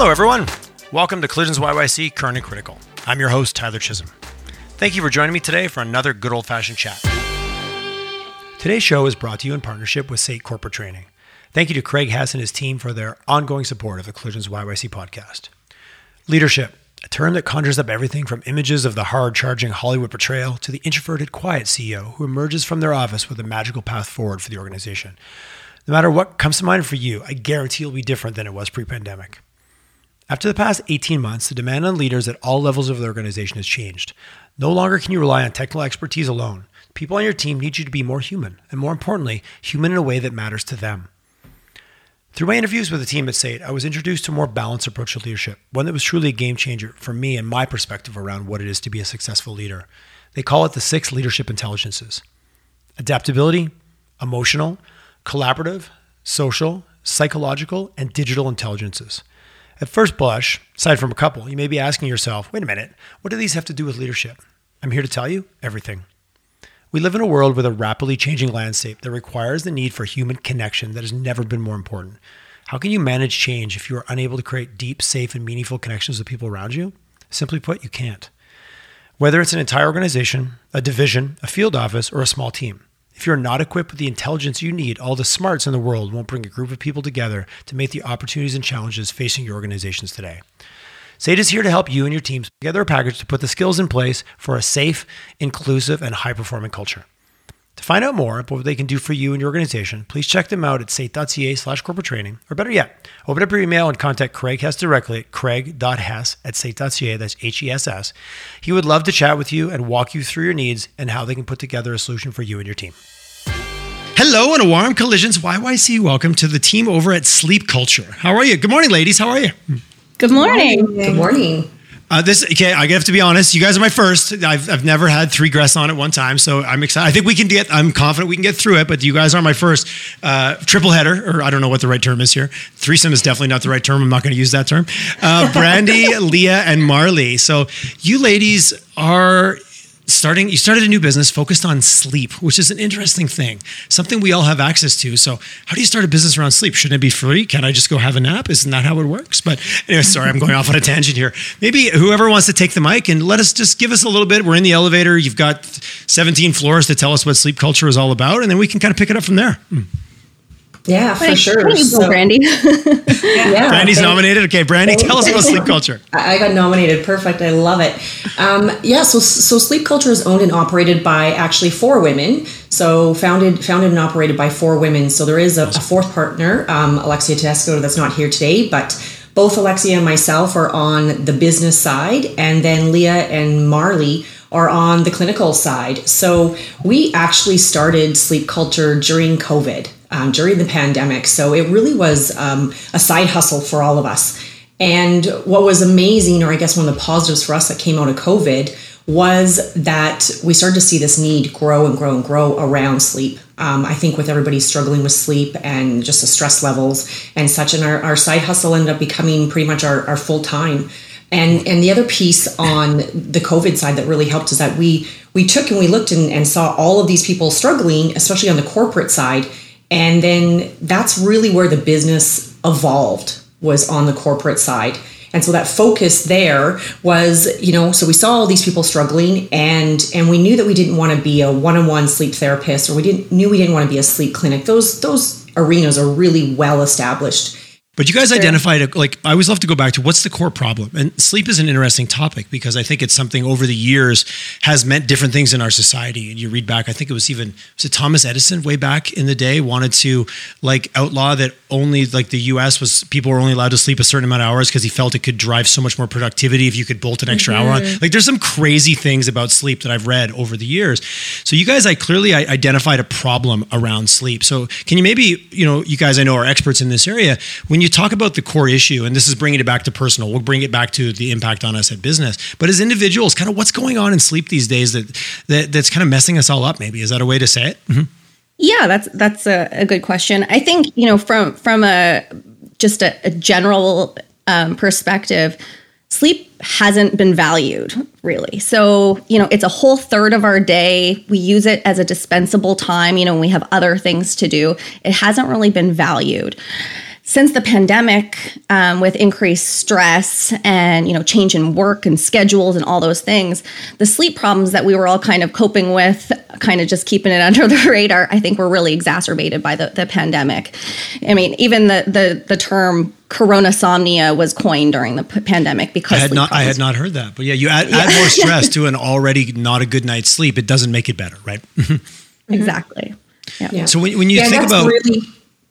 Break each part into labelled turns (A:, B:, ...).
A: Hello, everyone. Welcome to Collisions YYC Current and Critical. I'm your host, Tyler Chisholm. Thank you for joining me today for another good old fashioned chat. Today's show is brought to you in partnership with SAIT Corporate Training. Thank you to Craig Hess and his team for their ongoing support of the Collisions YYC podcast. Leadership, a term that conjures up everything from images of the hard charging Hollywood portrayal to the introverted, quiet CEO who emerges from their office with a magical path forward for the organization. No matter what comes to mind for you, I guarantee it'll be different than it was pre pandemic. After the past 18 months, the demand on leaders at all levels of the organization has changed. No longer can you rely on technical expertise alone. People on your team need you to be more human, and more importantly, human in a way that matters to them. Through my interviews with the team at SAIT, I was introduced to a more balanced approach to leadership, one that was truly a game changer for me and my perspective around what it is to be a successful leader. They call it the six leadership intelligences adaptability, emotional, collaborative, social, psychological, and digital intelligences. At first blush, aside from a couple, you may be asking yourself, wait a minute, what do these have to do with leadership? I'm here to tell you everything. We live in a world with a rapidly changing landscape that requires the need for human connection that has never been more important. How can you manage change if you are unable to create deep, safe, and meaningful connections with people around you? Simply put, you can't. Whether it's an entire organization, a division, a field office, or a small team, if you're not equipped with the intelligence you need, all the smarts in the world won't bring a group of people together to make the opportunities and challenges facing your organizations today. SAIT is here to help you and your teams together a package to put the skills in place for a safe, inclusive, and high performing culture. To find out more about what they can do for you and your organization, please check them out at sait.ca slash corporate training, or better yet, open up your email and contact Craig Hess directly at craig.hess at sait.ca, that's H-E-S-S. He would love to chat with you and walk you through your needs and how they can put together a solution for you and your team. Hello and a warm collisions YYC. Welcome to the team over at Sleep Culture. How are you? Good morning, ladies. How are you?
B: Good morning.
C: Good morning.
A: Uh, this okay. I have to be honest. You guys are my first. I've, I've never had three guests on at one time, so I'm excited. I think we can get. I'm confident we can get through it. But you guys are my first uh, triple header, or I don't know what the right term is here. Threesome is definitely not the right term. I'm not going to use that term. Uh, Brandy, Leah, and Marley. So you ladies are starting you started a new business focused on sleep which is an interesting thing something we all have access to. So how do you start a business around sleep? Shouldn't it be free? Can i just go have a nap? Isn't that how it works? But anyway sorry i'm going off on a tangent here. Maybe whoever wants to take the mic and let us just give us a little bit. We're in the elevator. You've got 17 floors to tell us what sleep culture is all about and then we can kind of pick it up from there.
C: Mm. Yeah, for sure.
B: Go, so, Brandy.
A: yeah, Brandy's okay. nominated. Okay, Brandy, tell us about sleep culture.
C: I got nominated. Perfect. I love it. Um, yeah, so so sleep culture is owned and operated by actually four women. So founded founded and operated by four women. So there is a, a fourth partner, um, Alexia Tedesco, that's not here today, but both Alexia and myself are on the business side, and then Leah and Marley are on the clinical side. So we actually started sleep culture during COVID um, during the pandemic. So it really was um, a side hustle for all of us. And what was amazing, or I guess one of the positives for us that came out of COVID, was that we started to see this need grow and grow and grow around sleep. Um, I think with everybody struggling with sleep and just the stress levels and such, and our, our side hustle ended up becoming pretty much our, our full time. And and the other piece on the COVID side that really helped is that we we took and we looked and, and saw all of these people struggling, especially on the corporate side, and then that's really where the business evolved was on the corporate side. And so that focus there was, you know, so we saw all these people struggling and and we knew that we didn't want to be a one-on-one sleep therapist or we didn't knew we didn't want to be a sleep clinic. Those those arenas are really well established
A: but you guys identified, a, like, I always love to go back to what's the core problem? And sleep is an interesting topic because I think it's something over the years has meant different things in our society. And you read back, I think it was even, was it Thomas Edison way back in the day wanted to like outlaw that only like the US was, people were only allowed to sleep a certain amount of hours because he felt it could drive so much more productivity if you could bolt an extra mm-hmm. hour on. Like, there's some crazy things about sleep that I've read over the years. So you guys, I clearly identified a problem around sleep. So can you maybe, you know, you guys I know are experts in this area. When you talk about the core issue, and this is bringing it back to personal, we'll bring it back to the impact on us at business. But as individuals, kind of what's going on in sleep these days that, that that's kind of messing us all up? Maybe is that a way to say it? Mm-hmm.
B: Yeah, that's that's a, a, good question. I think you know from from a just a, a general um, perspective, sleep hasn't been valued really. So, you know, it's a whole third of our day. We use it as a dispensable time, you know, we have other things to do. It hasn't really been valued. Since the pandemic, um, with increased stress and you know change in work and schedules and all those things, the sleep problems that we were all kind of coping with, kind of just keeping it under the radar, I think were really exacerbated by the, the pandemic. I mean, even the the the term coronasomnia was coined during the p- pandemic because
A: I had not I had not heard that, but yeah, you add, yeah. add more stress to an already not a good night's sleep. It doesn't make it better, right?
B: exactly.
A: Yeah. yeah. So when, when you yeah, think about, really,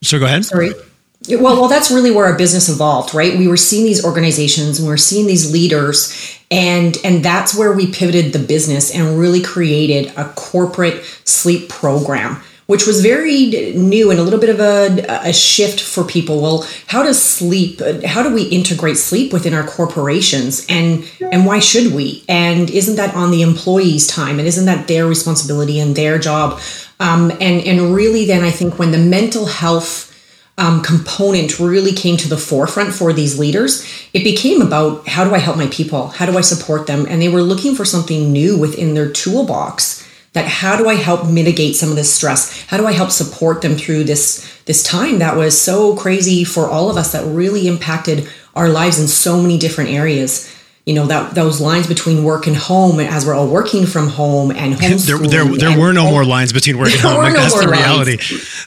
A: so go ahead.
C: Sorry. Well, well, that's really where our business evolved, right? We were seeing these organizations and we were seeing these leaders, and and that's where we pivoted the business and really created a corporate sleep program, which was very new and a little bit of a, a shift for people. Well, how does sleep? How do we integrate sleep within our corporations, and and why should we? And isn't that on the employees' time? And isn't that their responsibility and their job? Um, and and really, then I think when the mental health um, component really came to the forefront for these leaders, it became about how do I help my people? How do I support them? And they were looking for something new within their toolbox that how do I help mitigate some of this stress? How do I help support them through this this time that was so crazy for all of us that really impacted our lives in so many different areas? You know that those lines between work and home as we're all working from home and
A: there there, there were no home. more lines between work and home like no that's the reality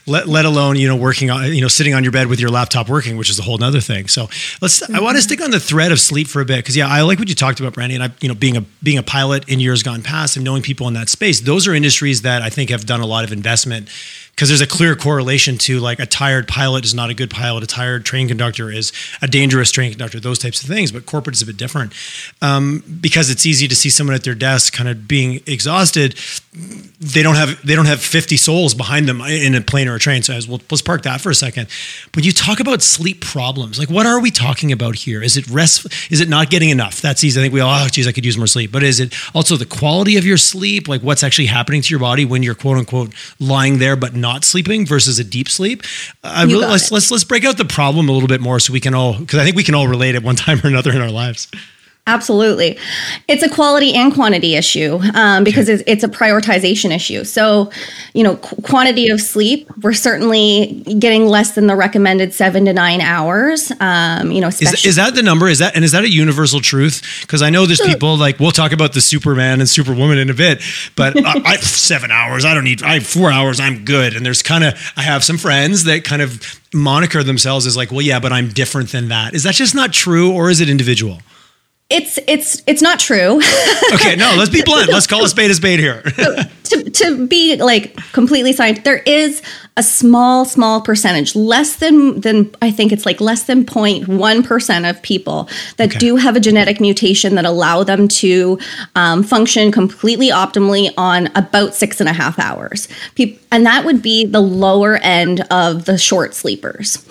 A: let, let alone you know working on you know sitting on your bed with your laptop working which is a whole other thing so let's mm-hmm. i want to stick on the thread of sleep for a bit because yeah i like what you talked about brandy and i you know being a being a pilot in years gone past and knowing people in that space those are industries that i think have done a lot of investment because there's a clear correlation to like a tired pilot is not a good pilot, a tired train conductor is a dangerous train conductor, those types of things. But corporate is a bit different um, because it's easy to see someone at their desk kind of being exhausted. They don't have they don't have 50 souls behind them in a plane or a train. So I was well, let's park that for a second. When you talk about sleep problems, like what are we talking about here? Is it rest? Is it not getting enough? That's easy. I think we all, oh, geez, I could use more sleep. But is it also the quality of your sleep? Like what's actually happening to your body when you're quote unquote lying there but not sleeping versus a deep sleep. Uh, really, let's let's let's break out the problem a little bit more so we can all because I think we can all relate at one time or another in our lives.
B: Absolutely. It's a quality and quantity issue um, because it's, it's, a prioritization issue. So, you know, qu- quantity of sleep, we're certainly getting less than the recommended seven to nine hours. Um, you know,
A: is, is, that the number? Is that, and is that a universal truth? Because I know there's people like, we'll talk about the Superman and Superwoman in a bit, but I, I, seven hours, I don't need, I four hours, I'm good. And there's kind of, I have some friends that kind of moniker themselves as like, well, yeah, but I'm different than that. Is that just not true or is it individual?
B: It's it's it's not true.
A: okay, no, let's be blunt. Let's call a spade a spade here.
B: to, to be like completely scientific, there is a small small percentage, less than than I think it's like less than 0.1 percent of people that okay. do have a genetic mutation that allow them to um, function completely optimally on about six and a half hours, and that would be the lower end of the short sleepers.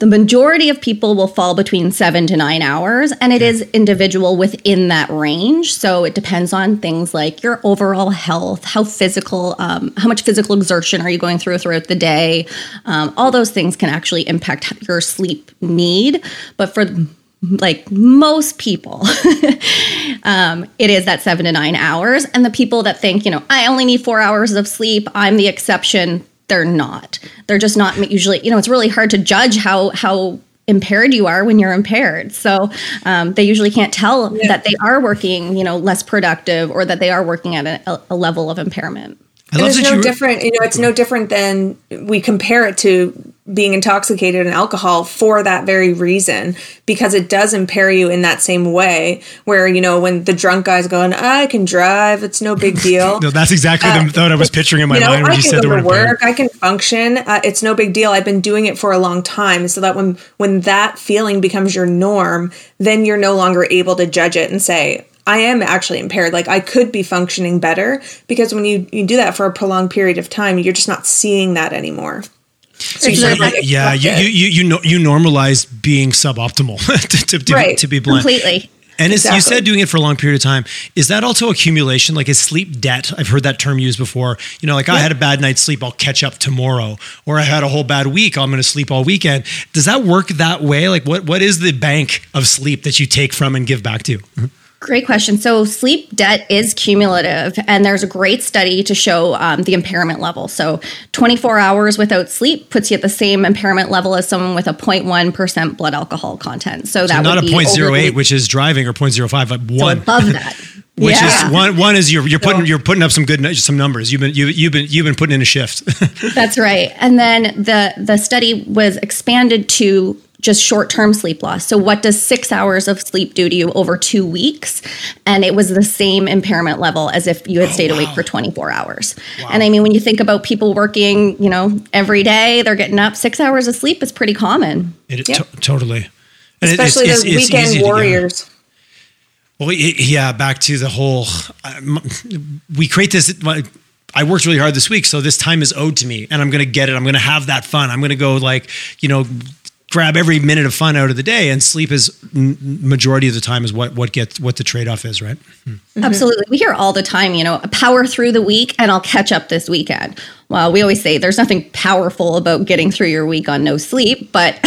B: The majority of people will fall between seven to nine hours, and it is individual within that range. So it depends on things like your overall health, how physical, um, how much physical exertion are you going through throughout the day. Um, all those things can actually impact your sleep need. But for like most people, um, it is that seven to nine hours. And the people that think, you know, I only need four hours of sleep, I'm the exception they're not. They're just not usually, you know, it's really hard to judge how how impaired you are when you're impaired. So um, they usually can't tell yeah. that they are working, you know, less productive or that they are working at a, a level of impairment.
D: it's no different, you know, it's no different than we compare it to being intoxicated in alcohol for that very reason because it does impair you in that same way where you know when the drunk guy's going i can drive it's no big deal
A: no that's exactly uh, the thought i was picturing in my you know, mind when I you said the word work
D: i can function uh, it's no big deal i've been doing it for a long time so that when when that feeling becomes your norm then you're no longer able to judge it and say I am actually impaired. Like I could be functioning better because when you, you do that for a prolonged period of time, you're just not seeing that anymore.
A: So like yeah, you, you you know you normalize being suboptimal to, to, to, right. to be blunt.
B: Completely.
A: And exactly. you said doing it for a long period of time. Is that also accumulation? Like is sleep debt? I've heard that term used before. You know, like yeah. I had a bad night's sleep, I'll catch up tomorrow. Or I had a whole bad week, I'm going to sleep all weekend. Does that work that way? Like what what is the bank of sleep that you take from and give back to?
B: Great question. So, sleep debt is cumulative, and there's a great study to show um, the impairment level. So, 24 hours without sleep puts you at the same impairment level as someone with a 0.1% blood alcohol content. So, that
A: not a
B: would be
A: 0.08,
B: overly-
A: which is driving, or 0.05, but
B: so
A: one.
B: above that.
A: which
B: Yeah.
A: is one. One is you're you're putting you're putting up some good some numbers. You've been you, you've been you've been putting in a shift.
B: That's right. And then the the study was expanded to just short-term sleep loss. So what does 6 hours of sleep do to you over 2 weeks? And it was the same impairment level as if you had stayed awake for 24 hours. And I mean when you think about people working, you know, every day, they're getting up 6 hours of sleep is pretty common.
A: It,
D: Yep.
A: to- totally. And
D: Especially
A: it's-
D: the
A: it's
D: weekend
A: to get.
D: warriors.
A: Well, yeah, back to the whole. um, We create this. I worked really hard this week, so this time is owed to me, and I'm going to get it. I'm going to have that fun. I'm going to go like, you know, grab every minute of fun out of the day, and sleep is majority of the time is what what gets what the trade off is, right? Hmm. Mm-hmm.
B: Absolutely. We hear all the time, you know, power through the week and I'll catch up this weekend. Well, we always say there's nothing powerful about getting through your week on no sleep, but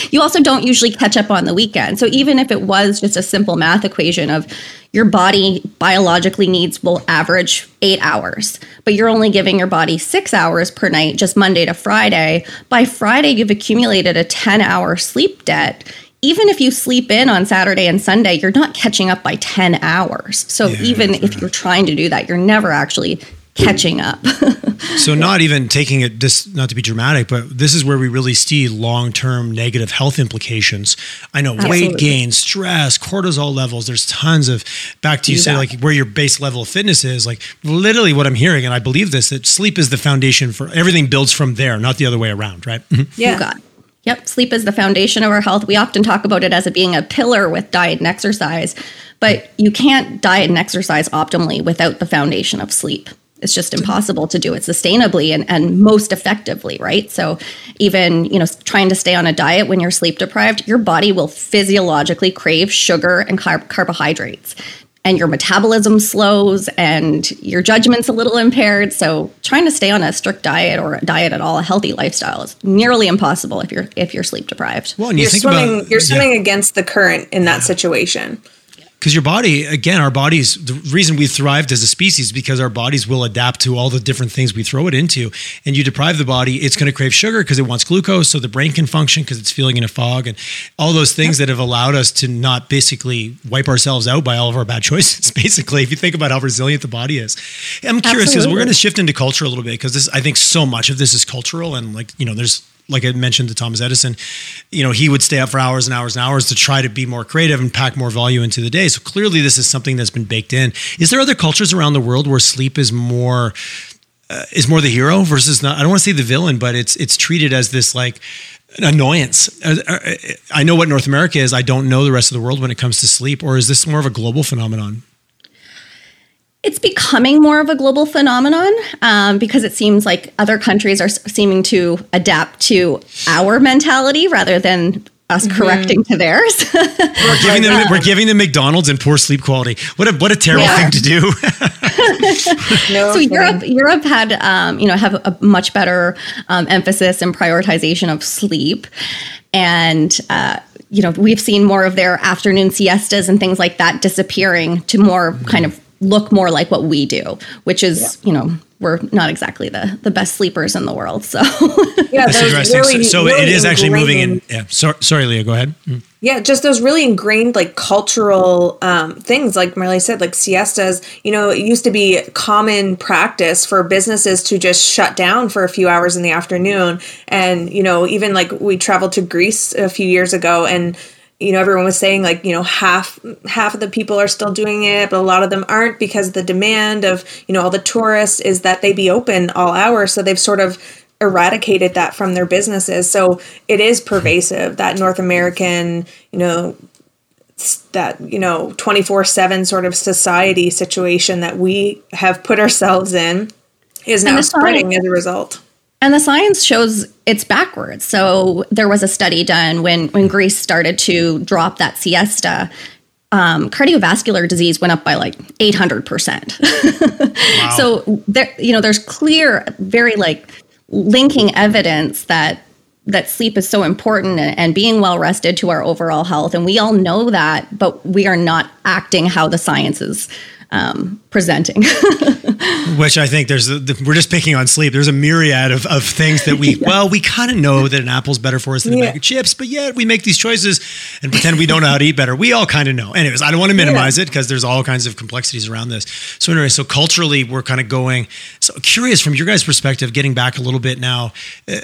B: you also don't usually catch up on the weekend. So even if it was just a simple math equation of your body biologically needs will average eight hours, but you're only giving your body six hours per night, just Monday to Friday. By Friday, you've accumulated a 10 hour sleep debt even if you sleep in on Saturday and Sunday, you're not catching up by 10 hours. So
A: Yeah,
B: even if you're trying to do that, you're never actually catching up.
A: So not even taking it this not to be dramatic, but this is where we really see long-term negative health implications. I know weight gain, stress, cortisol levels. There's tons of back to you
B: You
A: say like where your base level of fitness is. Like literally what I'm hearing, and I believe this that sleep is the foundation for everything builds from there, not the other way around, right? Mm-hmm.
D: Yeah.
B: You got it. Yep, sleep is the foundation of our health. We often talk about it as it being a pillar with diet and exercise, but you can't diet and exercise optimally without the foundation of sleep. It's just impossible to do it sustainably and, and most effectively, right? So even, you know, trying to stay on a diet when you're sleep deprived, your body will physiologically crave sugar and carb- carbohydrates. And your metabolism slows and your judgment's a little impaired. So trying to stay on a strict diet or a diet at all, a healthy lifestyle is nearly impossible if you're if you're sleep deprived.
A: Well, you
D: You're
A: think
D: swimming.
A: about
D: you're
A: yeah.
D: swimming against the current in that situation.
A: Because your body again our bodies the reason we thrived as a species because our bodies will adapt to all the different things we throw it into. And you deprive the body it's going to crave sugar because it wants glucose so the brain can function because it's feeling in a fog and all those things that have allowed us to not basically wipe ourselves out by all of our bad choices basically if you think about how resilient the body is. I'm curious because we're going to shift into culture a little bit because this i think so much of this is cultural and like you know there's like I mentioned to Thomas Edison, you know, he would stay up for hours and hours and hours to try to be more creative and pack more value into the day. So clearly, this is something that's been baked in. Is there other cultures around the world where sleep is more uh, is more the hero versus not? I don't want to say the villain, but it's it's treated as this like an annoyance. Uh, uh, I know what North America is. I don't know the rest of the world when it comes to sleep, or is this more of a global phenomenon?
B: It's becoming more of a global phenomenon um, because it seems like other countries are seeming to adapt to our mentality rather than us correcting to theirs.
A: We're giving them we're giving them McDonald's and poor sleep quality. What a what a terrible
B: Yeah.
A: thing to do.
D: No,
B: so
D: kidding.
B: Europe, Europe had, um, you know, have a much better um, emphasis and prioritization of sleep, and uh, you know, we've seen more of their afternoon siestas and things like that disappearing to more kind of look more like what we do, which is, you know, we're not exactly the the best sleepers in the world. So
D: yeah,
A: That's interesting.
D: really-
A: so so it
D: really
A: is actually moving in. Yeah. So, sorry, Leah. Go ahead. Mm.
D: Yeah, just those really ingrained like cultural um, things, like Marley said, like siestas. You know, it used to be common practice for businesses to just shut down for a few hours in the afternoon, and you know, even like we traveled to Greece a few years ago, and you know, everyone was saying like you know half half of the people are still doing it, but a lot of them aren't because the demand of you know all the tourists is that they be open all hours, so they've sort of eradicated that from their businesses. So it is pervasive that North American, you know, that you know 24/7 sort of society situation that we have put ourselves in is now spreading as a result.
B: And the science shows it's backwards. So there was a study done when when Greece started to drop that siesta. Um, cardiovascular disease went up by like 800%. So there, you know, there's clear, very like linking evidence that that sleep is so important and, and being well rested to our overall health. And we all know that, but we are not acting how the science is um, presenting.
A: Which I think there's, a, we're just picking on sleep. There's a myriad of, of things that we, yeah. well, we kind of know that an apple's better for us than yeah. a bag of chips, but yet we make these choices and pretend we don't know how to eat better. We all kind of know. Anyways, I don't want to minimize yeah. it because there's all kinds of complexities around this. So anyway, so culturally we're kind of going, so curious from your guys' perspective, getting back a little bit now, uh,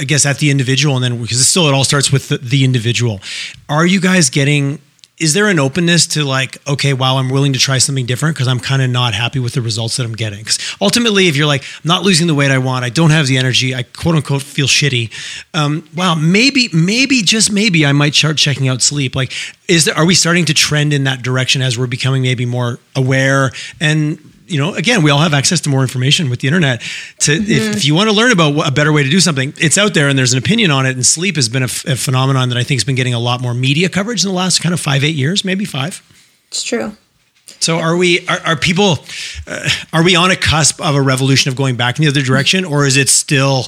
A: I guess at the individual and then because still, it all starts with the, the individual. Are you guys getting is there an openness to like okay wow i'm willing to try something different because i'm kind of not happy with the results that i'm getting? Because ultimately if you're like i'm not losing the weight i want i don't have the energy i quote unquote feel shitty um, wow maybe maybe just maybe i might start checking out sleep. Like is there are we starting to trend in that direction as we're becoming maybe more aware? And you know, again, we all have access to more information with the internet. To mm-hmm. if, if, you want to learn about a better way to do something, it's out there, and there's an opinion on it. And sleep has been a, a phenomenon that I think has been getting a lot more media coverage in the last kind of five, eight years, maybe five.
D: It's true.
A: So are we? Are, are people? Uh, are we on a cusp of a revolution of going back in the other direction, or is it still?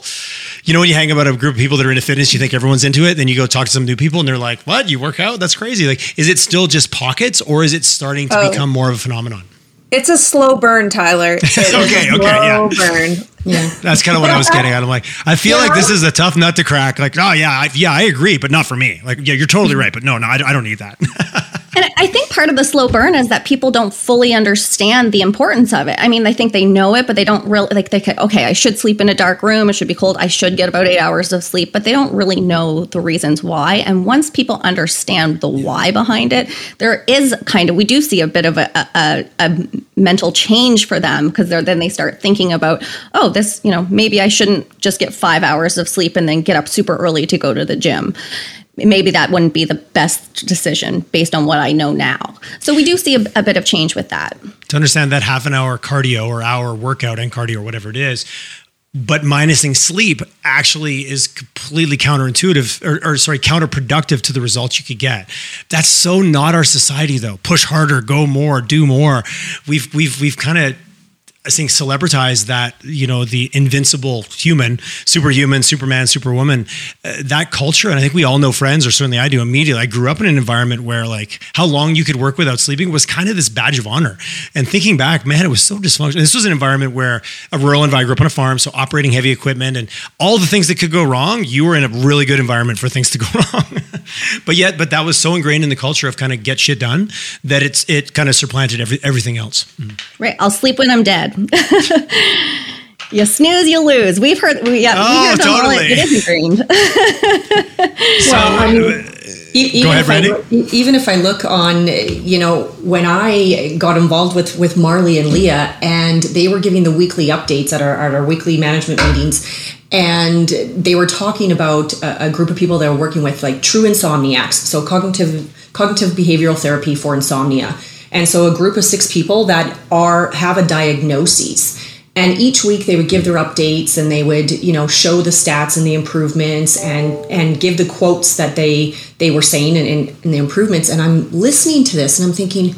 A: You know, when you hang about a group of people that are into fitness, you think everyone's into it. Then you go talk to some new people, and they're like, "What? You work out? That's crazy!" Like, is it still just pockets, or is it starting to oh. become more of a phenomenon?
D: It's a slow burn, Tyler.
A: okay, okay, yeah.
D: burn.
A: Yeah. That's kind of what I was getting at. I'm like, I feel yeah. like this is a tough nut to crack. Like, oh yeah, I, yeah, I agree, but not for me. Like, yeah, you're totally right, but no, no, I, I don't need that.
B: And I think part of the slow burn is that people don't fully understand the importance of it. I mean, they think they know it, but they don't really like they could, okay, I should sleep in a dark room, it should be cold, I should get about 8 hours of sleep, but they don't really know the reasons why. And once people understand the why behind it, there is kind of we do see a bit of a, a, a mental change for them because then they start thinking about, oh, this, you know, maybe I shouldn't just get 5 hours of sleep and then get up super early to go to the gym maybe that wouldn't be the best decision based on what I know now. So we do see a, a, bit of change with that.
A: To understand that half an hour cardio or hour workout and cardio or whatever it is, but minusing sleep actually is completely counterintuitive or, or, sorry counterproductive to the results you could get that's so not our society though push harder go more do more we've we've we've kind of I think celebritize that you know the invincible human, superhuman, Superman, Superwoman, uh, that culture. And I think we all know friends, or certainly I do immediately. I grew up in an environment where like how long you could work without sleeping was kind of this badge of honor. And thinking back, man, it was so dysfunctional. This was an environment where a rural environment. I grew up on a farm, so operating heavy equipment and all the things that could go wrong. You were in a really good environment for things to go wrong. But yet, but that was so ingrained in the culture of kind of get shit done that it's it kind of supplanted every, everything else.
B: Mm. Right. I'll sleep when I'm dead. you snooze, you lose. We've heard, we, yeah,
A: oh, we heard totally. All,
B: it is ingrained.
C: so, well, I mean, even Go ahead, if Randy. I, even if I look on, you know, when I got involved with with Marley and Leah, and they were giving the weekly updates at our, at our weekly management meetings, and they were talking about a, a, group of people they were working with, like true insomniacs, so cognitive cognitive behavioral therapy for insomnia and so a group of six people that are have a diagnosis. And each week they would give their updates and they would, you know, show the stats and the improvements and and give the quotes that they they were saying and, and, and the improvements. And I'm listening to this and I'm thinking,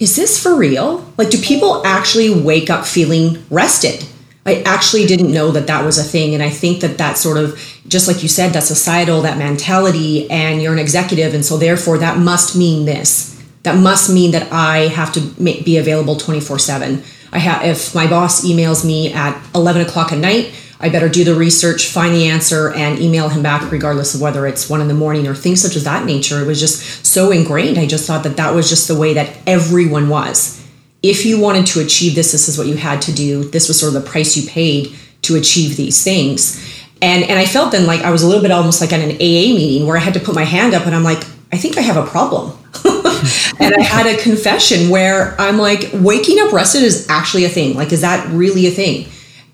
C: is this for real? Like, do people actually wake up feeling rested? I actually didn't know that that was a thing. And I think that that sort of, just like you said, that societal, that mentality, and you're an executive. And so therefore that must mean this that must mean that I have to be available 24 7. I have, if my boss emails me at 11 o'clock at night, I better do the research, find the answer, and email him back, regardless of whether it's one in the morning or things such as that nature. It was just so ingrained. I just thought that that was just the way that everyone was. If you wanted to achieve this, this is what you had to do. This was sort of the price you paid to achieve these things. And, and I felt then like I was a little bit almost like at an AA meeting where I had to put my hand up and I'm like, I think I have a problem. and I had a confession where I'm like, waking up rested is actually a thing. Like, is that really a thing?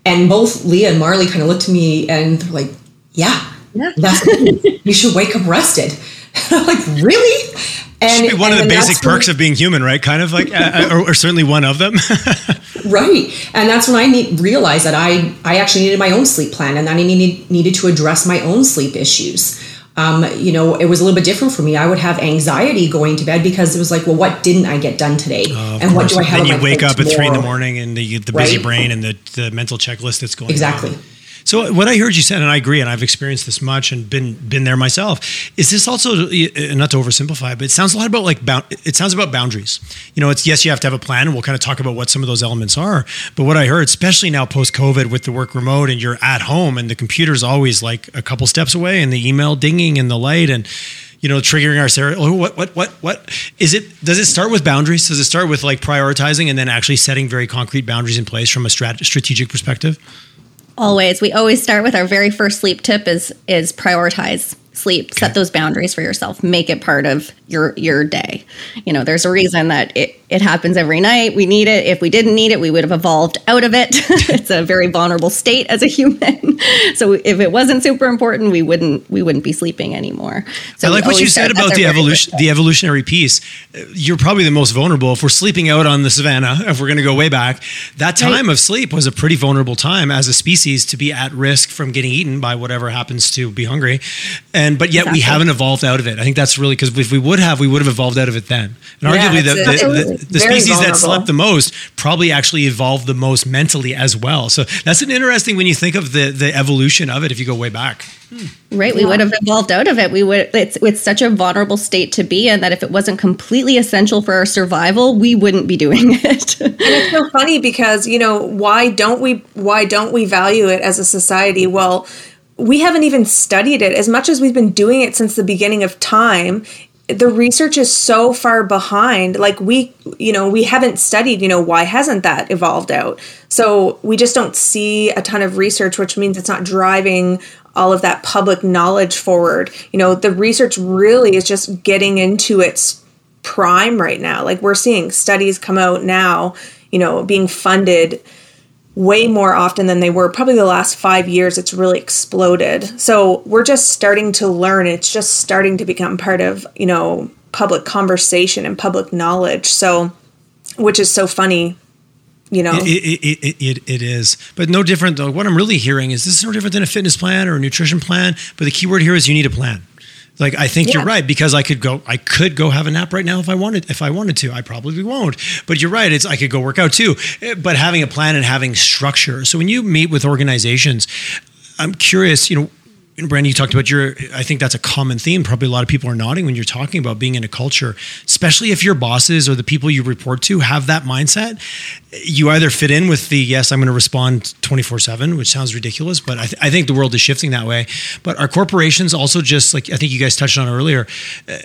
C: And both Leah and Marley kind of looked at me and they're like, yeah, yeah. that's you should wake up rested. I'm like, really?
A: And Should be one and, of the basic perks when, of being human, right? Kind of like, uh, or, or, certainly one of them.
C: right, and that's when I need, realized that I I actually needed my own sleep plan, and that I needed needed to address my own sleep issues um, you know, it was a little bit different for me. I would have anxiety going to bed because it was like, well, what didn't I get done today?
A: Uh, and what do I have? Then you wake up tomorrow? at three in the morning and the, the busy right? brain and the, the mental checklist that's going
C: exactly.
A: On. So what I heard you said, and I agree, and I've experienced this much and been been there myself. Is this also uh, not to oversimplify, but it sounds a lot about like it sounds about boundaries. You know, it's yes, you have to have a plan, and we'll kind of talk about what some of those elements are. But what I heard, especially now post COVID with the work remote and you're at home and the computer's always like a couple steps away, and the email dinging and the light and you know, triggering our Sarah. Oh, what, what, what, what is it? Does it start with boundaries? Does it start with like prioritizing and then actually setting very concrete boundaries in place from a strat- strategic perspective?
B: Always. We always start with our very first sleep tip is is prioritize sleep set those boundaries for yourself make it part of your your day. You know there's a reason that it, it happens every night. We need it. If we didn't need it we would have evolved out of it. It's a very vulnerable state as a human. So if it wasn't super important we wouldn't we wouldn't be sleeping anymore. So
A: i like what you said about the evolution the evolutionary piece. You're probably the most vulnerable. If we're sleeping out on the savannah if we're going to go way back that time right. of sleep was a pretty vulnerable time as a species to be at risk from getting eaten by whatever happens to be hungry. And and but yet exactly. we haven't evolved out of it. I think that's really because if we would have, we would have evolved out of it then. And yeah, arguably, the, the, the, the species vulnerable. that slept the most probably actually evolved the most mentally as well. So that's an interesting when you think of the the evolution of it. If you go way back,
B: hmm. right? We yeah. would have evolved out of it. We would. It's it's such a vulnerable state to be in that if it wasn't completely essential for our survival, we wouldn't be doing it.
D: and it's so funny because you know why don't we why don't we value it as a society? Well we haven't even studied it. As much as we've been doing it since the beginning of time the research is so far behind. Like we you know we haven't studied you know why hasn't that evolved out? So we just don't see a ton of research which means it's not driving all of that public knowledge forward. You know the research really is just getting into its prime right now. Like we're seeing studies come out now you know being funded way more often than they were. Probably the last five years it's really exploded. So we're just starting to learn. It's just starting to become part of you know public conversation and public knowledge. So which is so funny you know?
A: It, it, it, it, it is. But no different though. What i'm really hearing is this is no different than a fitness plan or a nutrition plan but the key word here is you need a plan like I think yeah. you're right because I could go I could go have a nap right now if I wanted if I wanted to. I probably won't. But you're right, it's I could go work out too. Eh, but having a plan and having structure. So when you meet with organizations, I'm curious, you know, Brandy, you talked about your, I think that's a common theme. Probably a lot of people are nodding when you're talking about being in a culture, especially if your bosses or the people you report to have that mindset. You either fit in with the, yes, I'm going to respond 24 7, which sounds ridiculous, but I, th- I think the world is shifting that way. But our corporations also just like, I think you guys touched on earlier, uh,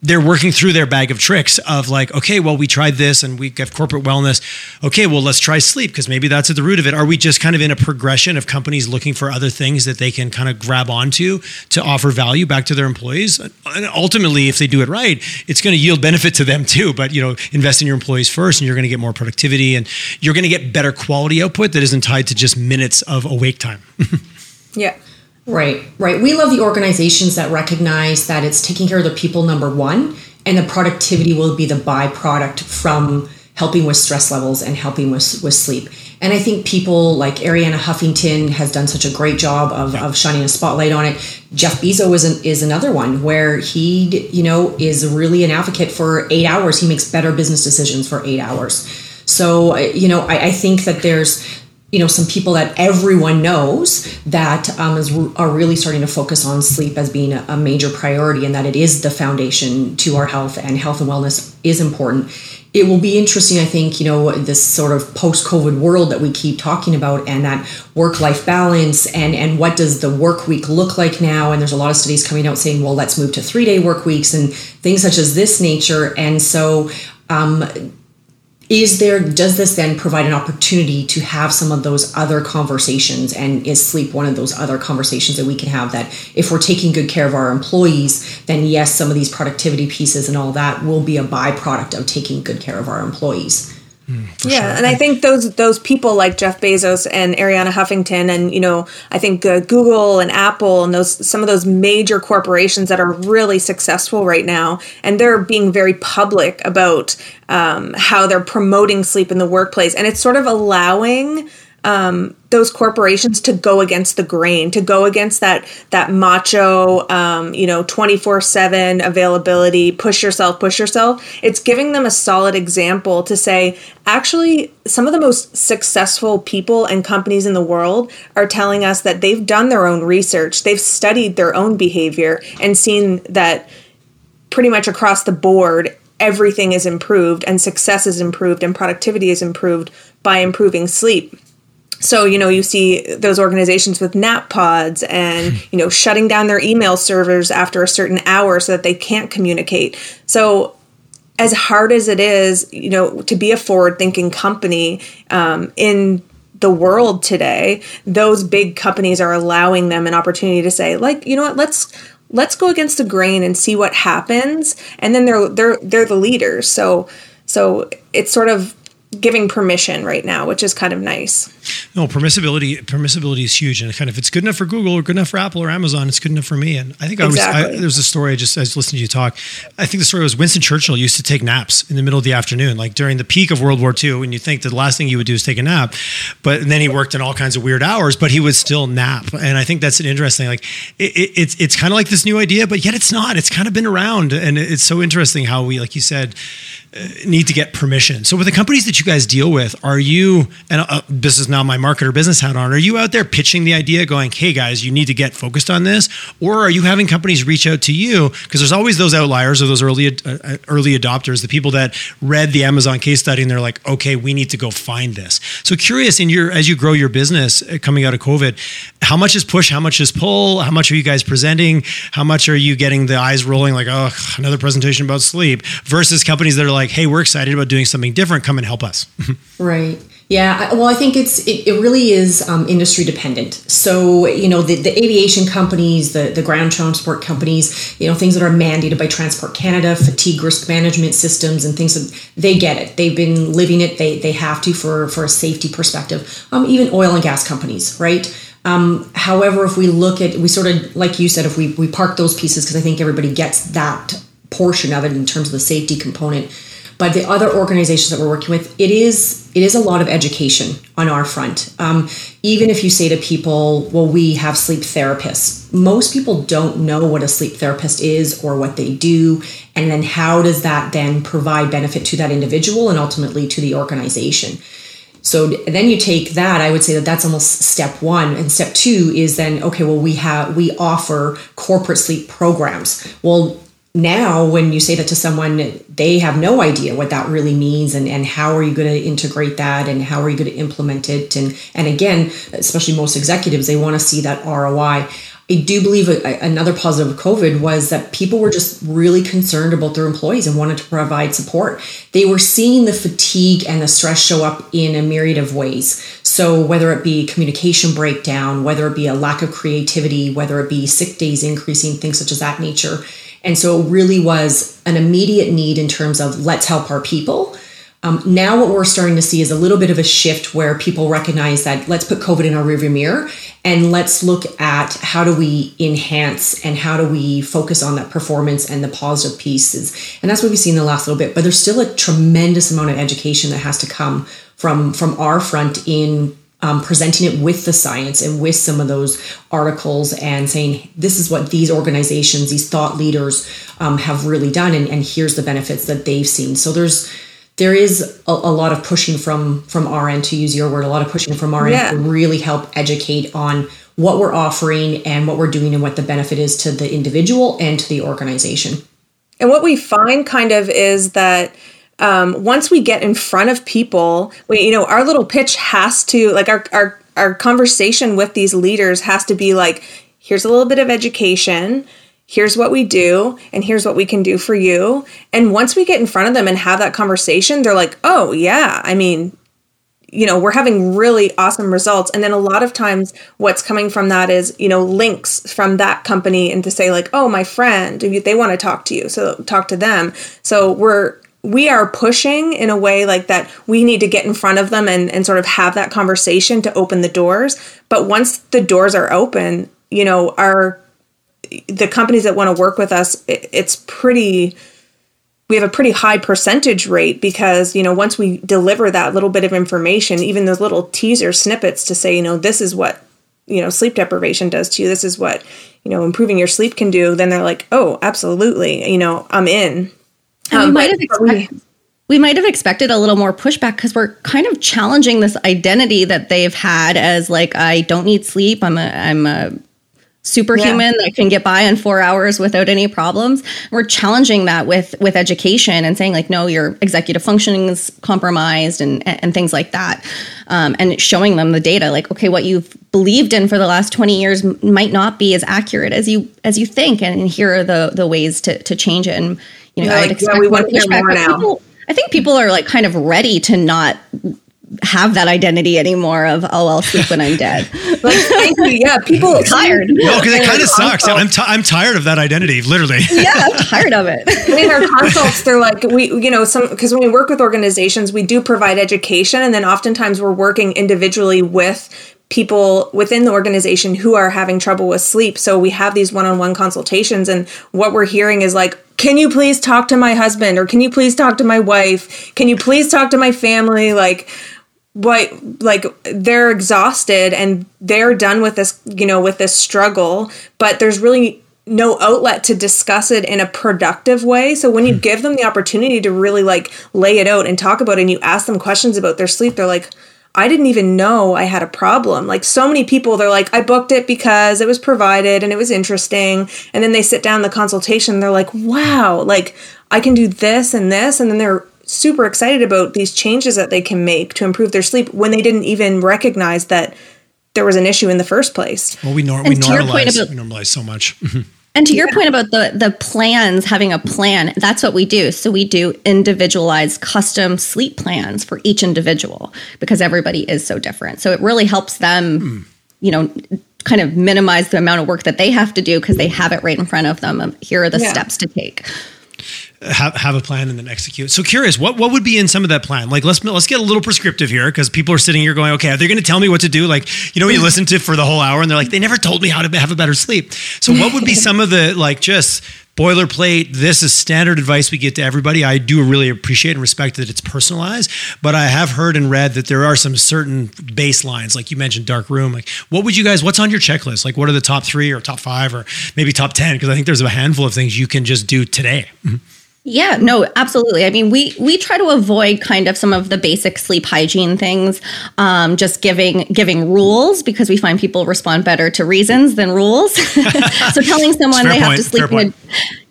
A: they're working through their bag of tricks of like, okay, well, we tried this and we have corporate wellness. Okay, well, let's try sleep because maybe that's at the root of it. Are we just kind of in a progression of companies looking for other things that they can kind of grab onto to offer value back to their employees? And ultimately, if they do it right, it's going to yield benefit to them too. But you know, invest in your employees first, and you're going to get more productivity and you're going to get better quality output that isn't tied to just minutes of awake time.
D: yeah.
C: Right, right. We love the organizations that recognize that it's taking care of the people, number one, and the productivity will be the byproduct from helping with stress levels and helping with, with sleep. And I think people like Arianna Huffington has done such a great job of, of shining a spotlight on it. Jeff Bezos is, an, is another one where he, you know, is really an advocate for eight hours. He makes better business decisions for eight hours. So, you know, I, I think that there's you know some people that everyone knows that um, is, are really starting to focus on sleep as being a, a, major priority and that it is the foundation to our health and health and wellness is important. It will be interesting i think you know this sort of post-covid world that we keep talking about and that work-life balance and and what does the work week look like now? And there's a lot of studies coming out saying well let's move to three-day work weeks and things such as this nature. And so um, is there does this then provide an opportunity to have some of those other conversations and is sleep one of those other conversations that we can have that if we're taking good care of our employees then yes some of these productivity pieces and all that will be a byproduct of taking good care of our employees
D: Mm, yeah, sure. and I think those those people like Jeff Bezos and Arianna Huffington, and you know, I think uh, Google and Apple and those some of those major corporations that are really successful right now, and they're being very public about um, how they're promoting sleep in the workplace, and it's sort of allowing um, those corporations to go against the grain, to go against that that macho, um, you know, twenty four seven availability, push yourself, push yourself. It's giving them a solid example to say, actually, some of the most successful people and companies in the world are telling us that they've done their own research, they've studied their own behavior, and seen that pretty much across the board everything is improved and success is improved and productivity is improved by improving sleep so you know you see those organizations with nap pods and hmm. you know shutting down their email servers after a certain hour so that they can't communicate. So as hard as it is you know to be a forward thinking company um, in the world today those big companies are allowing them an opportunity to say like you know what let's let's go against the grain and see what happens. And then they're they're they're the leaders. So so it's sort of giving permission right now, which is kind of nice.
A: No, permissibility permissibility is huge, and kind of if it's good enough for Google or good enough for Apple or Amazon, it's good enough for me. And I think I was. I, there was a story I just I was listening to you talk. I think the story was Winston Churchill used to take naps in the middle of the afternoon, like during the peak of World War II, when you think the last thing you would do is take a nap, but then he worked in all kinds of weird hours, but he would still nap. And I think that's an interesting like it, it, it's it's kind of like this new idea, but yet it's not. It's kind of been around, and it's so interesting how we like you said need to get permission. So with the companies that you guys deal with, are you and uh, this is now my marketer business hat on, are you out there pitching the idea going, "Hey guys, you need to get focused on this?" Or are you having companies reach out to you because there's always those outliers or those early uh, uh, early adopters, the people that read the Amazon case study and they're like, "Okay, we need to go find this." So curious in your as you grow your business uh, coming out of COVID, how much is push, how much is pull, how much are you guys presenting, how much are you getting the eyes rolling like, "Oh, another presentation about sleep" versus companies that are like, hey, we're excited about doing something different. Come and help us.
C: right. Yeah, well, I think it's it, it really is um, industry dependent. So you know, the, the aviation companies, the the ground transport companies, you know, things that are mandated by Transport Canada, fatigue risk management systems, and things that they get it. They've been living it. They they have to for for a safety perspective. Um, even oil and gas companies, right? Um, however, if we look at, we sort of, like you said, if we, we park those pieces, because I think everybody gets that portion of it in terms of the safety component but the other organizations that we're working with, it is it is a lot of education on our front. Um, even if you say to people, "Well, we have sleep therapists," most people don't know what a sleep therapist is or what they do, and then how does that then provide benefit to that individual and ultimately to the organization. So then you take that, I would say that that's almost step one. And step two is then, okay, well, we have, we offer corporate sleep programs. Well, now when you say that to someone they have no idea what that really means and, and how are you going to integrate that and how are you going to implement it? And and again especially most executives they want to see that roi i. Do believe a, another positive of covid was that people were just really concerned about their employees and wanted to provide support. They were seeing the fatigue and the stress show up in a myriad of ways. So whether it be communication breakdown whether it be a lack of creativity whether it be sick days increasing things such as that nature and so it really was an immediate need in terms of let's help our people. Um, now, what we're starting to see is a little bit of a shift where people recognize that let's put COVID in our rearview mirror and let's look at how do we enhance and how do we focus on that performance and the positive pieces. And that's what we've seen in the last little bit. But there's still a tremendous amount of education that has to come from from our front in um, presenting it with the science and with some of those articles and saying this is what these organizations these thought leaders um, have really done and, and, here's the benefits that they've seen so there's there is a, a, lot of pushing from from our end to use your word a lot of pushing from our yeah. end to really help educate on what we're offering and what we're doing and what the benefit is to the individual and to the organization
D: and what we find kind of is that um, once we get in front of people, we, you know, our little pitch has to like our our our conversation with these leaders has to be like, here's a little bit of education. Here's what we do, and here's what we can do for you. And once we get in front of them and have that conversation, they're like, oh, yeah, I mean, you know we're having really awesome results and then a lot of times what's coming from that is you know links from that company and to say like oh my friend they want to talk to you so talk to them so we're we are pushing in a way like that we need to get in front of them and, and sort of have that conversation to open the doors. But once the doors are open you know our the companies that want to work with us it, it's pretty we have a pretty high percentage rate because you know once we deliver that little bit of information even those little teaser snippets to say you know this is what you know sleep deprivation does to you this is what you know improving your sleep can do then they're like oh absolutely you know i'm in
B: um, we might have expected we might have expected a little more pushback because we're kind of challenging this identity that they've had as like I don't need sleep. I'm a I'm a superhuman yeah. that can get by in four hours without any problems. We're challenging that with with education and saying like, no, your executive functioning is compromised and and things like that, um, and showing them the data. Like, okay, what you've believed in for the last twenty years might not be as accurate as you as you think, and here are the the ways to to change it. And you know, yeah, I would expect yeah, we want to hear more now. People, I think people are like kind of ready to not have that identity anymore of oh I'll sleep when I'm dead.
D: like, thank you. yeah, people are
B: tired.
A: No, because it kind of sucks. I'm t- I'm tired of that identity, literally.
B: Yeah, I'm tired of it.
D: in our consults, they're like we you know some because when we work with organizations, we do provide education, and then oftentimes we're working individually with people within the organization who are having trouble with sleep. So we have these one-on-one consultations and what we're hearing is like can you please talk to my husband or can you please talk to my wife? Can you please talk to my family like what like they're exhausted and they're done with this you know with this struggle but there's really no outlet to discuss it in a productive way so when you hmm. give them the opportunity to really like lay it out and talk about it and you ask them questions about their sleep they're like I didn't even know I had a problem. Like so many people, they're like, I booked it because it was provided and it was interesting. And then they sit down the consultation, they're like, wow, like I can do this and this. And then they're super excited about these changes that they can make to improve their sleep when they didn't even recognize that there was an issue in the first place.
A: Well, we, nor- we normalize, about- we normalize so much.
B: And to your point about the the plans, having a plan, that's what we do. So we do individualized custom sleep plans for each individual because everybody is so different. So it really helps them, mm. you know, kind of minimize the amount of work that they have to do because they have it right in front of them. Here are the yeah. steps to take
A: have, have a plan and then execute. So curious, what what would be in some of that plan? Like let's let's get a little prescriptive here because people are sitting here going, okay, they're they going to tell me what to do? Like you know, you listen to for the whole hour and they're like, they never told me how to have a better sleep. So what would be some of the like just boilerplate? This is standard advice we get to everybody. I do really appreciate and respect that it's personalized, but I have heard and read that there are some certain baselines, like you mentioned, dark room. Like what would you guys? What's on your checklist? Like what are the top three or top five or maybe top ten? Because I think there's a handful of things you can just do today. Mm-hmm.
B: Yeah, no, absolutely. I mean, we we try to avoid kind of some of the basic sleep hygiene things, um, just giving giving rules because we find people respond better to reasons than rules. so telling someone they point, have to sleep in a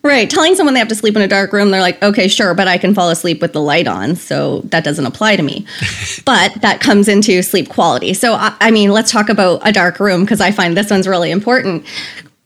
B: right, telling someone they have to sleep in a dark room, they're like, okay, sure, but I can fall asleep with the light on, so that doesn't apply to me. but that comes into sleep quality. So I, I mean, let's talk about a dark room because I find this one's really important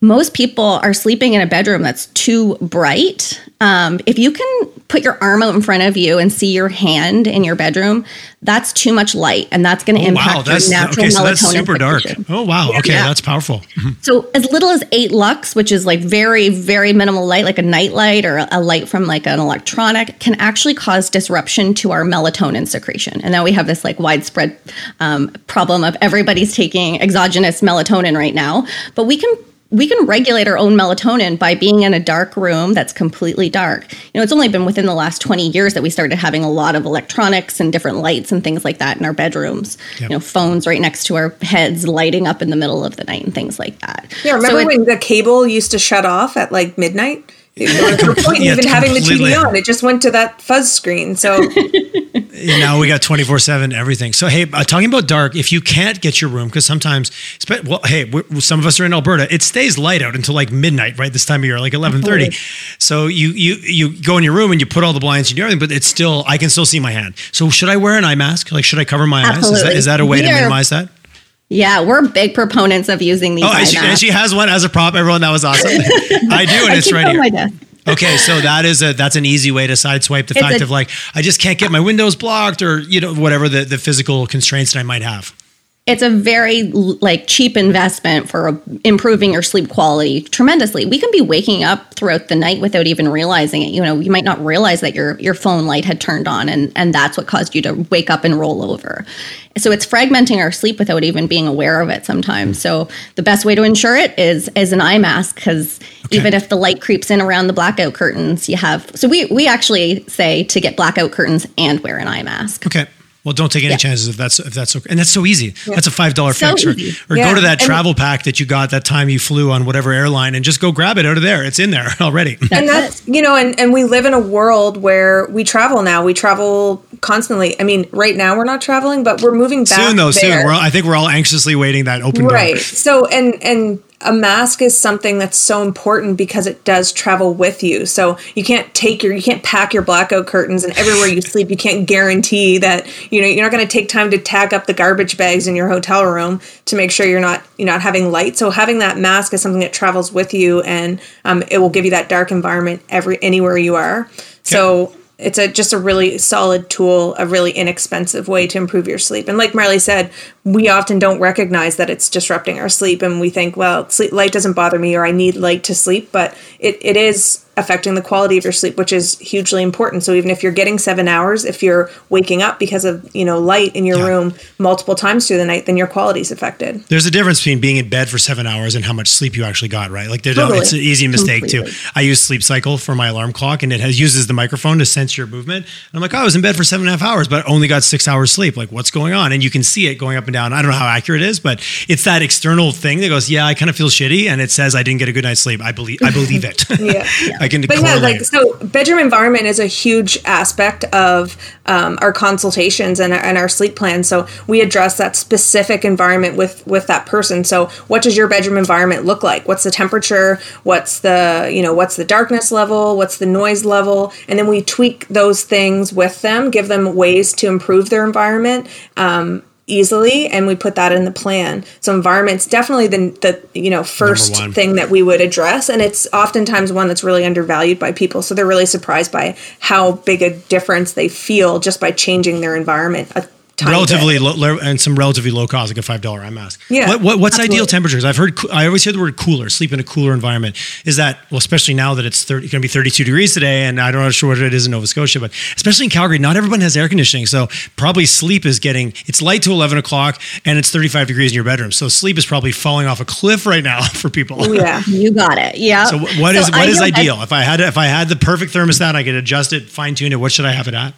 B: most people are sleeping in a bedroom that's too bright. Um, if you can put your arm out in front of you and see your hand in your bedroom, that's too much light, and that's going to oh, impact wow,
A: that's,
B: your natural
A: okay, so
B: melatonin.
A: That's super dark. Oh wow, okay, yeah. that's powerful.
B: Mm-hmm. So as little as eight lux, which is like very very minimal light, like a night light or a light from like an electronic, can actually cause disruption to our melatonin secretion. And now we have this like widespread um, problem of everybody's taking exogenous melatonin right now, but we can we can regulate our own melatonin by being in a dark room that's completely dark. You know, it's only been within the last 20 years that we started having a lot of electronics and different lights and things like that in our bedrooms. Yep. You know, phones right next to our heads lighting up in the middle of the night and things like that.
D: Yeah, remember so when the cable used to shut off at like midnight? no point yeah, even having the TV on. It just went to that fuzz screen. So
A: now we got 24 7 everything. So, hey, uh, talking about dark, if you can't get your room, because sometimes, well, hey, some of us are in Alberta, it stays light out until like midnight, right? This time of year, like 1130. So you, you, you go in your room and you put all the blinds and do everything, but it's still, I can still see my hand. So should I wear an eye mask? Like, should I cover my Absolutely. eyes? Is that, is that a way we to minimize that?
B: Yeah, we're big proponents of using these. Oh,
A: and she, and she, has one as a prop. Everyone, that was awesome. I do, and I it's right here. Okay, so that is a that's an easy way to sideswipe the it's fact a, of like I just can't get my windows blocked or you know whatever the, the physical constraints that I might have.
B: It's a very like cheap investment for improving your sleep quality tremendously. We can be waking up throughout the night without even realizing it. You know, you might not realize that your your phone light had turned on and and that's what caused you to wake up and roll over. So it's fragmenting our sleep without even being aware of it sometimes. So the best way to ensure it is is an eye mask because okay. even if the light creeps in around the blackout curtains, you have so we we actually say to get blackout curtains and wear an eye mask.
A: Okay. Well, don't take any yeah. chances if that's if that's okay. And that's so easy. Yeah. That's a five dollar so fix. Or, or yeah. go to that travel pack that you got that time you flew on whatever airline and just go grab it out of there. It's in there already.
D: That's and that's you know, and, and we live in a world where we travel now. We travel constantly. I mean, right now we're not traveling, but we're moving back.
A: Soon though,
D: there.
A: soon. We're all, I think we're all anxiously waiting that open door.
D: Right. So and and a mask is something that's so important because it does travel with you. So you can't take your you can't pack your blackout curtains and everywhere you sleep you can't guarantee that you know you're not going to take time to tag up the garbage bags in your hotel room to make sure you're not you're not having light. So having that mask is something that travels with you and um, it will give you that dark environment every anywhere you are. So it's a just a really solid tool, a really inexpensive way to improve your sleep. And like Marley said, we often don't recognize that it's disrupting our sleep and we think, well, sleep light doesn't bother me or I need light to sleep, but it, it is affecting the quality of your sleep, which is hugely important. So even if you're getting seven hours, if you're waking up because of you know light in your yeah. room multiple times through the night, then your quality is affected.
A: There's a difference between being in bed for seven hours and how much sleep you actually got, right? Like totally. it's an easy mistake Completely. too. I use Sleep Cycle for my alarm clock, and it has uses the microphone to sense your movement. And I'm like, oh, I was in bed for seven and a half hours, but only got six hours sleep. Like, what's going on? And you can see it going up and down. I don't know how accurate it is, but it's that external thing that goes, yeah, I kind of feel shitty, and it says I didn't get a good night's sleep. I believe I believe it. yeah. I can. But correlate. yeah, like
D: so bedroom environment is a huge aspect of um, our consultations and our, and our sleep plan. So we address that specific environment with with that person. So what does your bedroom environment look like? What's the temperature? What's the you know what's the darkness level? What's the noise level? And then we tweak those things with them, give them ways to improve their environment. Um, easily and we put that in the plan. So environment's definitely the, the you know first thing that we would address and it's oftentimes one that's really undervalued by people so they're really surprised by how big a difference they feel just by changing their environment a
A: relatively low, and some relatively low cost, like a five dollar eye mask. Yeah. What, what, what's absolutely. ideal temperatures? I've heard. I always hear the word cooler. Sleep in a cooler environment. Is that well, especially now that it's going to be thirty two degrees today, and I don't know sure what it is in Nova Scotia, but especially in Calgary, not everyone has air conditioning, so probably sleep is getting. It's light to eleven o'clock, and it's thirty five degrees in your bedroom, so sleep is probably falling off a cliff right now for people.
B: Oh, yeah, you got it. Yeah.
A: So what is so what is ideal? If I had if I had the perfect thermostat, I could adjust it, fine tune it. What should I have it at?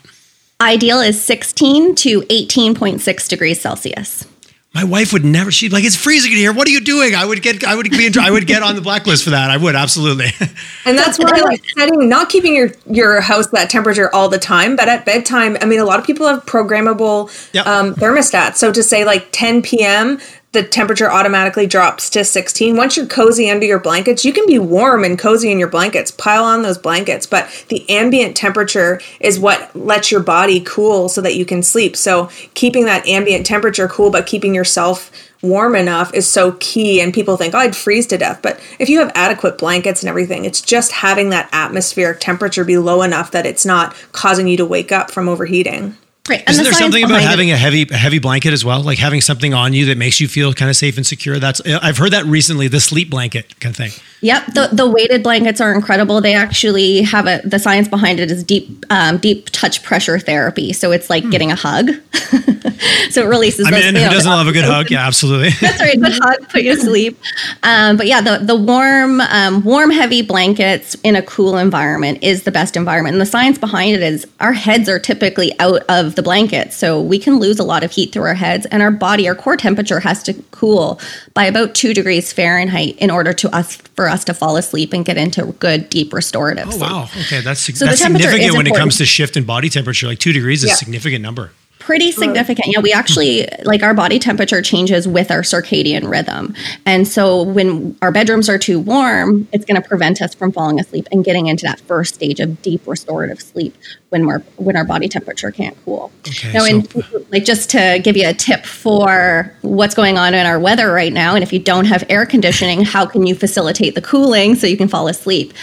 B: Ideal is 16 to 18.6 degrees Celsius.
A: My wife would never. She'd like, it's freezing in here. What are you doing? I would get. I would be. I would get on the blacklist for that. I would absolutely.
D: And that's why, like, setting, not keeping your your house that temperature all the time, but at bedtime. I mean, a lot of people have programmable yep. um, thermostats. So to say like 10 p.m the temperature automatically drops to 16. Once you're cozy under your blankets, you can be warm and cozy in your blankets. Pile on those blankets, but the ambient temperature is what lets your body cool so that you can sleep. So, keeping that ambient temperature cool but keeping yourself warm enough is so key and people think, "Oh, I'd freeze to death." But if you have adequate blankets and everything, it's just having that atmospheric temperature be low enough that it's not causing you to wake up from overheating.
A: Right. Isn't the there something about having it. a heavy a heavy blanket as well? Like having something on you that makes you feel kind of safe and secure. That's I've heard that recently, the sleep blanket kind of thing.
B: Yep. The the weighted blankets are incredible. They actually have a the science behind it is deep um, deep touch pressure therapy. So it's like hmm. getting a hug. so it releases.
A: I mean, who doesn't love a good hug? Yeah, absolutely.
B: That's right. Good hug, put you to sleep. Um, but yeah, the the warm um, warm heavy blankets in a cool environment is the best environment. And the science behind it is our heads are typically out of the blanket. So we can lose a lot of heat through our heads, and our body, our core temperature has to cool by about two degrees Fahrenheit in order to us for us to fall asleep and get into good deep restorative. Oh
A: sleep. wow, okay, that's so that's significant when it comes to shift in body temperature. Like two degrees is yeah. a significant number
B: pretty significant. Yeah, we actually like our body temperature changes with our circadian rhythm. And so when our bedrooms are too warm, it's going to prevent us from falling asleep and getting into that first stage of deep restorative sleep when we're when our body temperature can't cool. Okay, now, so- in, like just to give you a tip for what's going on in our weather right now, and if you don't have air conditioning, how can you facilitate the cooling so you can fall asleep?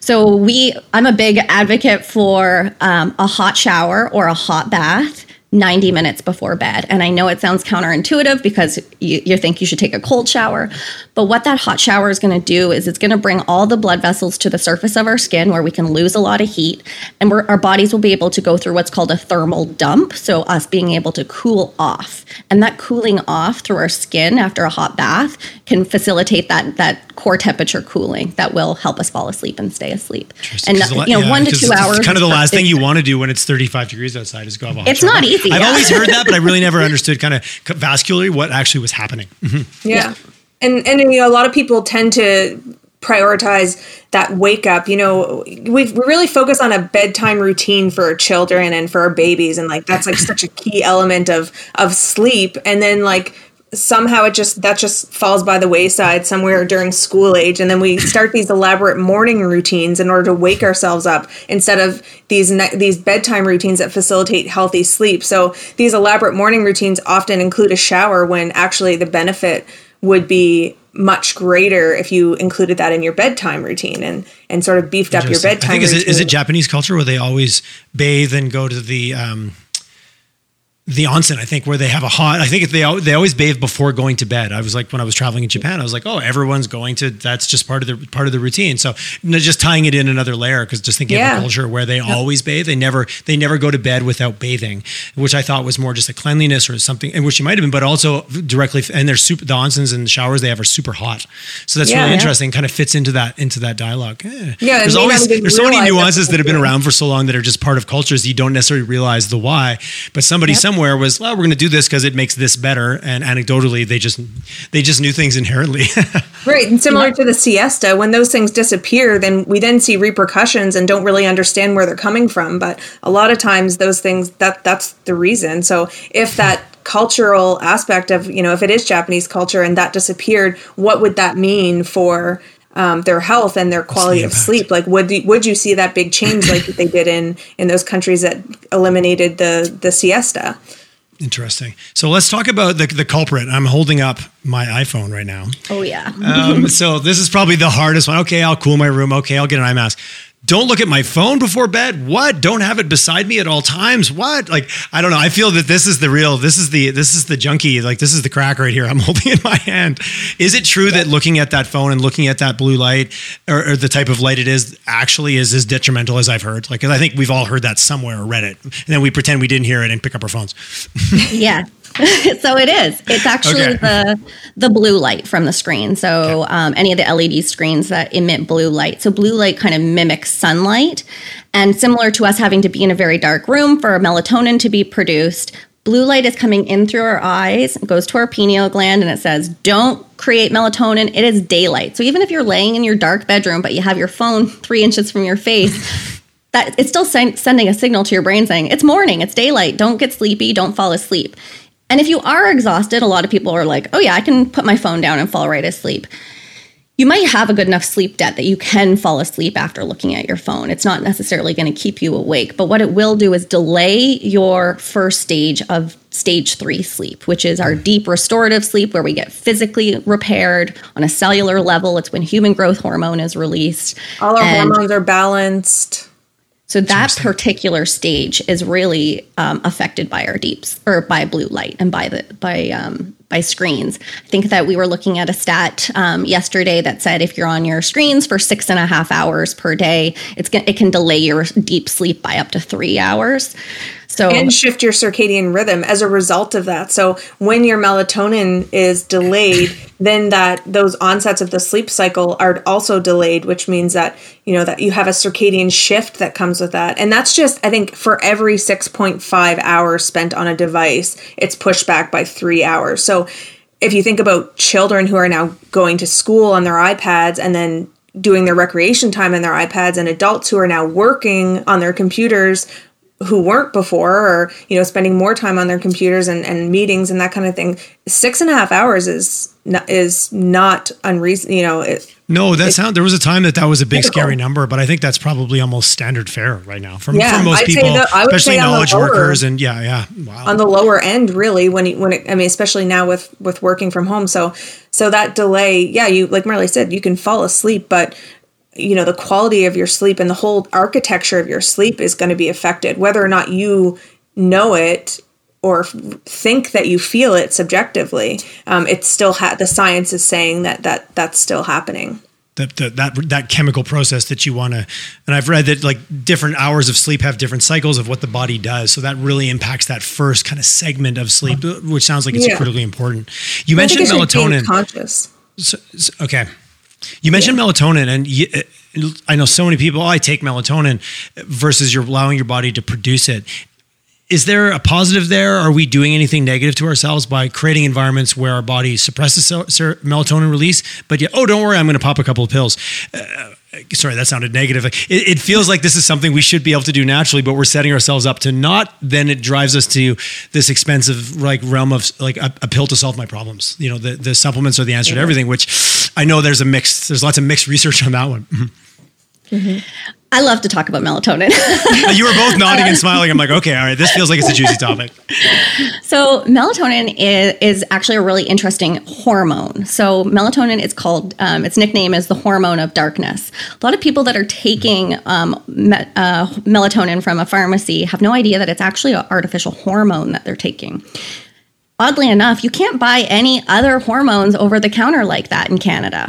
B: So we, I'm a big advocate for um, a hot shower or a hot bath 90 minutes before bed. And I know it sounds counterintuitive because you, you think you should take a cold shower. But what that hot shower is going to do is it's going to bring all the blood vessels to the surface of our skin where we can lose a lot of heat. And our bodies will be able to go through what's called a thermal dump. So, us being able to cool off. And that cooling off through our skin after a hot bath can facilitate that, that core temperature cooling that will help us fall asleep and stay asleep. And, you know,
A: yeah,
B: one to two hours.
A: Kind of the last thing you want to do when it's 35 degrees outside is go have a hot
B: It's
A: shower.
B: not easy.
A: I've
B: yeah.
A: always heard that, but I really never understood kind of vascularly what actually was happening. Mm-hmm.
D: Yeah. yeah. And and you know a lot of people tend to prioritize that wake up you know we we really focus on a bedtime routine for our children and for our babies and like that's like such a key element of of sleep and then like somehow it just that just falls by the wayside somewhere during school age. And then we start these elaborate morning routines in order to wake ourselves up instead of these ne- these bedtime routines that facilitate healthy sleep. So these elaborate morning routines often include a shower when actually the benefit would be much greater if you included that in your bedtime routine and and sort of beefed up your bedtime
A: I think is
D: routine.
A: it, is it Japanese culture where they always bathe and go to the um, the onsen, I think, where they have a hot. I think they they always bathe before going to bed. I was like, when I was traveling in Japan, I was like, oh, everyone's going to. That's just part of the part of the routine. So just tying it in another layer, because just thinking yeah. of a culture where they always bathe, they never they never go to bed without bathing, which I thought was more just a cleanliness or something, and which you might have been, but also directly. And they're super. The onsens and the showers they have are super hot, so that's yeah, really interesting. Kind of fits into that into that dialogue.
D: Yeah,
A: there's always there's so many nuances that have been around for so long that are just part of cultures you don't necessarily realize the why. But somebody yep. somewhere was well, we're going to do this because it makes this better and anecdotally they just they just knew things inherently
D: right and similar yeah. to the siesta when those things disappear then we then see repercussions and don't really understand where they're coming from but a lot of times those things that that's the reason so if that cultural aspect of you know if it is japanese culture and that disappeared what would that mean for um, their health and their quality the of sleep. Like, would you, would you see that big change like they did in in those countries that eliminated the the siesta?
A: Interesting. So let's talk about the, the culprit. I'm holding up my iPhone right now.
B: Oh, yeah.
A: um, so this is probably the hardest one. Okay, I'll cool my room. Okay, I'll get an eye mask. Don't look at my phone before bed. What? Don't have it beside me at all times. What? Like I don't know. I feel that this is the real. This is the this is the junkie. Like this is the crack right here. I'm holding in my hand. Is it true that looking at that phone and looking at that blue light or, or the type of light it is actually is as detrimental as I've heard? Like I think we've all heard that somewhere or read it, and then we pretend we didn't hear it and pick up our phones.
B: yeah. so it is. It's actually okay. the the blue light from the screen. So okay. um, any of the LED screens that emit blue light. So blue light kind of mimics sunlight, and similar to us having to be in a very dark room for melatonin to be produced. Blue light is coming in through our eyes, goes to our pineal gland, and it says, "Don't create melatonin. It is daylight." So even if you're laying in your dark bedroom, but you have your phone three inches from your face. that it's still sending a signal to your brain saying it's morning, it's daylight. Don't get sleepy, don't fall asleep. And if you are exhausted, a lot of people are like, oh, yeah, I can put my phone down and fall right asleep. You might have a good enough sleep debt that you can fall asleep after looking at your phone. It's not necessarily going to keep you awake, but what it will do is delay your first stage of stage three sleep, which is our deep restorative sleep, where we get physically repaired on a cellular level. It's when human growth hormone is released.
D: All our and hormones are balanced.
B: So that particular stage is really um, affected by our deeps or by blue light and by the by um, by screens. I think that we were looking at a stat um, yesterday that said if you're on your screens for six and a half hours per day, it's it can delay your deep sleep by up to three hours. So
D: and shift your circadian rhythm as a result of that. So when your melatonin is delayed, then that those onsets of the sleep cycle are also delayed, which means that you know that you have a circadian shift that comes with that. And that's just I think for every 6.5 hours spent on a device, it's pushed back by 3 hours. So if you think about children who are now going to school on their iPads and then doing their recreation time on their iPads and adults who are now working on their computers who weren't before or you know spending more time on their computers and, and meetings and that kind of thing six and a half hours is not, is not unreasonable you know it,
A: no that sound there was a time that that was a big typical. scary number but i think that's probably almost standard fare right now for, yeah, for most I'd people the, especially knowledge lower, workers and yeah yeah
D: wow. on the lower end really when you, when it, i mean especially now with with working from home so so that delay yeah you like marley said you can fall asleep but you know the quality of your sleep and the whole architecture of your sleep is going to be affected. Whether or not you know it or think that you feel it subjectively, um, it's still ha- the science is saying that that that's still happening.
A: That, that that that chemical process that you want to and i've read that like different hours of sleep have different cycles of what the body does so that really impacts that first kind of segment of sleep which sounds like it's yeah. critically important. You
D: I
A: mentioned melatonin.
D: conscious.
A: So, so, okay you mentioned yeah. melatonin and you, I know so many people, oh, I take melatonin versus you're allowing your body to produce it. Is there a positive there? Are we doing anything negative to ourselves by creating environments where our body suppresses melatonin release? But yeah, oh, don't worry, I'm going to pop a couple of pills. Uh, sorry, that sounded negative. It, it, feels like this is something we should be able to do naturally, but we're setting ourselves up to not. Then it drives us to this expensive like realm of like a, a pill to solve my problems. You know, the the supplements are the answer yeah. to everything. Which I know there's a mixed. There's lots of mixed research on that one.
B: Mm-hmm. Mm-hmm. I love to talk about melatonin.
A: you were both nodding and smiling. I'm like, okay, all right, this feels like it's a juicy topic.
B: So, melatonin is, is actually a really interesting hormone. So, melatonin is called, um, its nickname is the hormone of darkness. A lot of people that are taking um, me, uh, melatonin from a pharmacy have no idea that it's actually an artificial hormone that they're taking. Oddly enough, you can't buy any other hormones over the counter like that in Canada.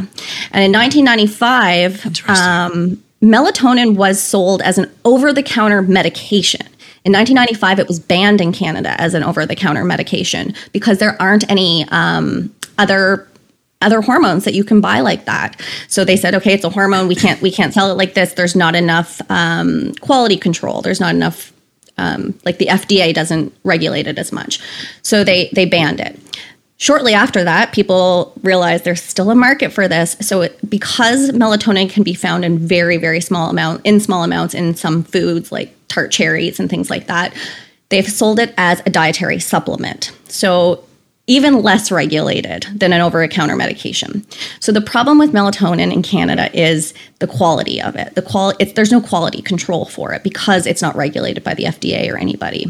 B: And in 1995, um, melatonin was sold as an over the counter medication. In 1995, it was banned in Canada as an over the counter medication because there aren't any um, other other hormones that you can buy like that. So they said, okay, it's a hormone. We can't we can't sell it like this. There's not enough um, quality control. There's not enough um, like the FDA doesn't regulate it as much. So they they banned it. Shortly after that, people realized there's still a market for this. So it, because melatonin can be found in very, very small amount, in small amounts in some foods like tart cherries and things like that, they've sold it as a dietary supplement. So even less regulated than an over-the-counter medication. So the problem with melatonin in Canada is the quality of it. The quality there's no quality control for it because it's not regulated by the FDA or anybody.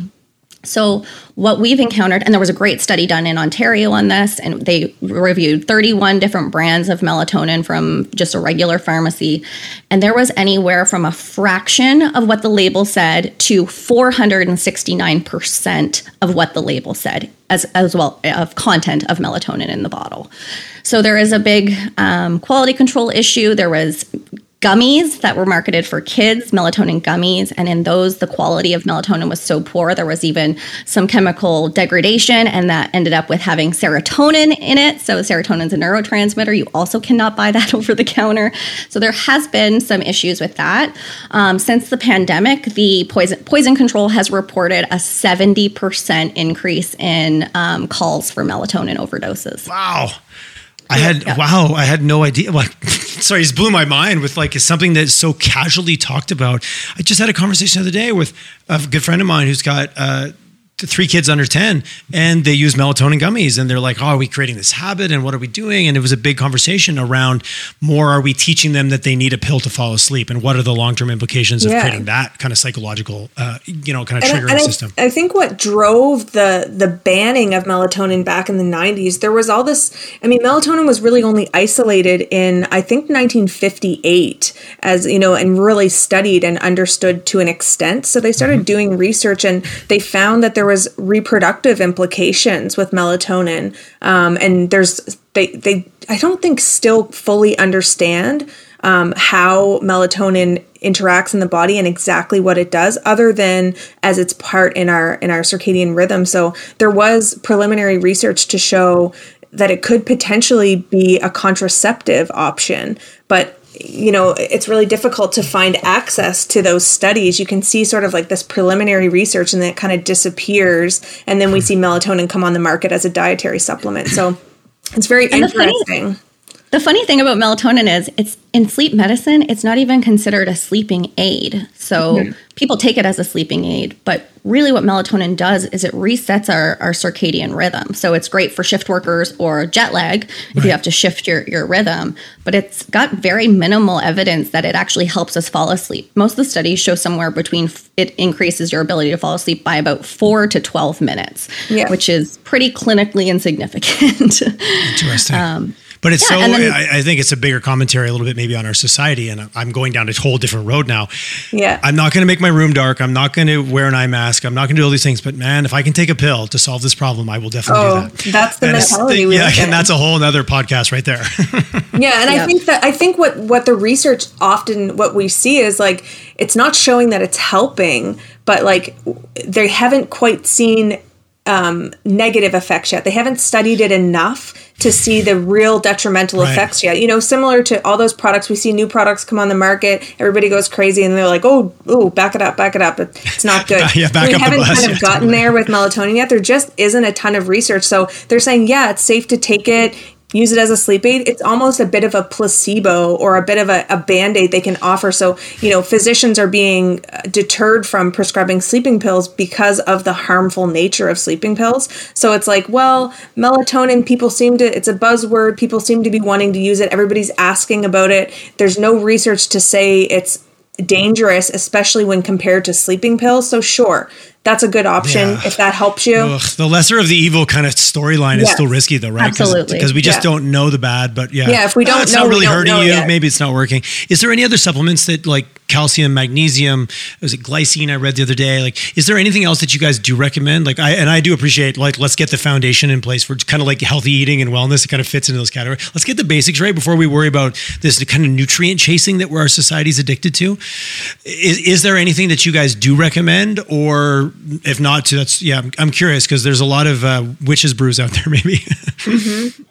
B: So, what we've encountered, and there was a great study done in Ontario on this, and they reviewed 31 different brands of melatonin from just a regular pharmacy. And there was anywhere from a fraction of what the label said to 469% of what the label said, as, as well of content of melatonin in the bottle. So, there is a big um, quality control issue. There was gummies that were marketed for kids, melatonin gummies, and in those the quality of melatonin was so poor there was even some chemical degradation and that ended up with having serotonin in it. So serotonin's a neurotransmitter. You also cannot buy that over the counter. So there has been some issues with that. Um, since the pandemic, the poison poison control has reported a 70% increase in um, calls for melatonin overdoses.
A: Wow. I had yeah. wow, I had no idea. Like, sorry, it blew my mind with like something that's so casually talked about. I just had a conversation the other day with a good friend of mine who's got uh, three kids under 10 and they use melatonin gummies and they're like, oh, are we creating this habit and what are we doing? And it was a big conversation around more are we teaching them that they need a pill to fall asleep and what are the long-term implications of yeah. creating that kind of psychological, uh, you know, kind of triggering
D: and I,
A: system.
D: I think what drove the, the banning of melatonin back in the 90s, there was all this, I mean, melatonin was really only isolated in, I think, 1958 as, you know, and really studied and understood to an extent. So they started mm-hmm. doing research and they found that there was reproductive implications with melatonin, um, and there's they they I don't think still fully understand um, how melatonin interacts in the body and exactly what it does other than as its part in our in our circadian rhythm. So there was preliminary research to show that it could potentially be a contraceptive option but you know it's really difficult to find access to those studies. You can see sort of like this preliminary research and then it kind of disappears and then we see melatonin come on the market as a dietary supplement. So it's very and interesting
B: the funny thing about melatonin is it's in sleep medicine, it's not even considered a sleeping aid. So mm-hmm. people take it as a sleeping aid, but really what melatonin does is it resets our, our circadian rhythm. So it's great for shift workers or jet lag if right. you have to shift your, your rhythm, but it's got very minimal evidence that it actually helps us fall asleep. Most of the studies show somewhere between it increases your ability to fall asleep by about four to 12 minutes, yeah. which is pretty clinically insignificant.
A: Interesting. Um, But it's
B: Yeah,
A: so,
B: then-
A: I, I think it's a bigger commentary a little bit maybe on our society. And I'm going down a whole different road now.
D: Yeah.
A: I'm not going to make my room dark. I'm not going to wear an eye mask. I'm not going to do all these things. But man, if I can take a pill to solve this problem, I will definitely
D: Oh,
A: do that.
D: that's the
A: And
D: mentality we
A: yeah,
D: live in.
A: and that's a whole other podcast right there.
D: Yeah, and I think that I think what what the research often what we see is like it's not showing that it's helping, but like they haven't quite seen um, negative effects yet. They haven't studied it enough to see the real detrimental
A: Right.
D: effects yet. You know, similar to all those products, we see new products come on the market, everybody goes crazy, and they're like, "Oh, oh, back it up, back it up." It's not good.
A: Yeah, back
D: we
A: up
D: haven't
A: bus.
D: kind of
A: Yeah,
D: gotten
A: totally.
D: there with melatonin yet. There just isn't a ton of research, so they're saying, yeah, it's safe to take it. Use it as a sleep aid. It's almost a bit of a placebo or a bit of a, a band aid they can offer. So, you know, physicians are being uh, deterred from prescribing sleeping pills because of the harmful nature of sleeping pills. So it's like, well, melatonin, people seem to, it's a buzzword. People seem to be wanting to use it. Everybody's asking about it. There's no research to say it's dangerous, especially when compared to sleeping pills. So, sure, that's a good option
A: Yeah.
D: if that helps you.
A: Ugh, the lesser of the evil kind of storyline is still risky, though, right?
B: Absolutely.
A: Because we just
D: Yeah.
A: don't know the bad, but yeah.
D: Yeah, if we
A: Ah,
D: don't
A: it's
D: know,
A: not really hurting you.
D: yet.
A: Maybe it's not working. Is there any other supplements that like calcium, magnesium? Was it glycine? I read the other day. Like, is there anything else that you guys do recommend? Like, I and I do appreciate like let's get the foundation in place for kind of like healthy eating and wellness. It kind of fits into those categories. Let's get the basics right before we worry about this kind of nutrient chasing that our society's addicted to. Is, is there anything that you guys do recommend, or if not, to that's yeah, I'm, curious because there's a lot of uh, witches brews out there, maybe.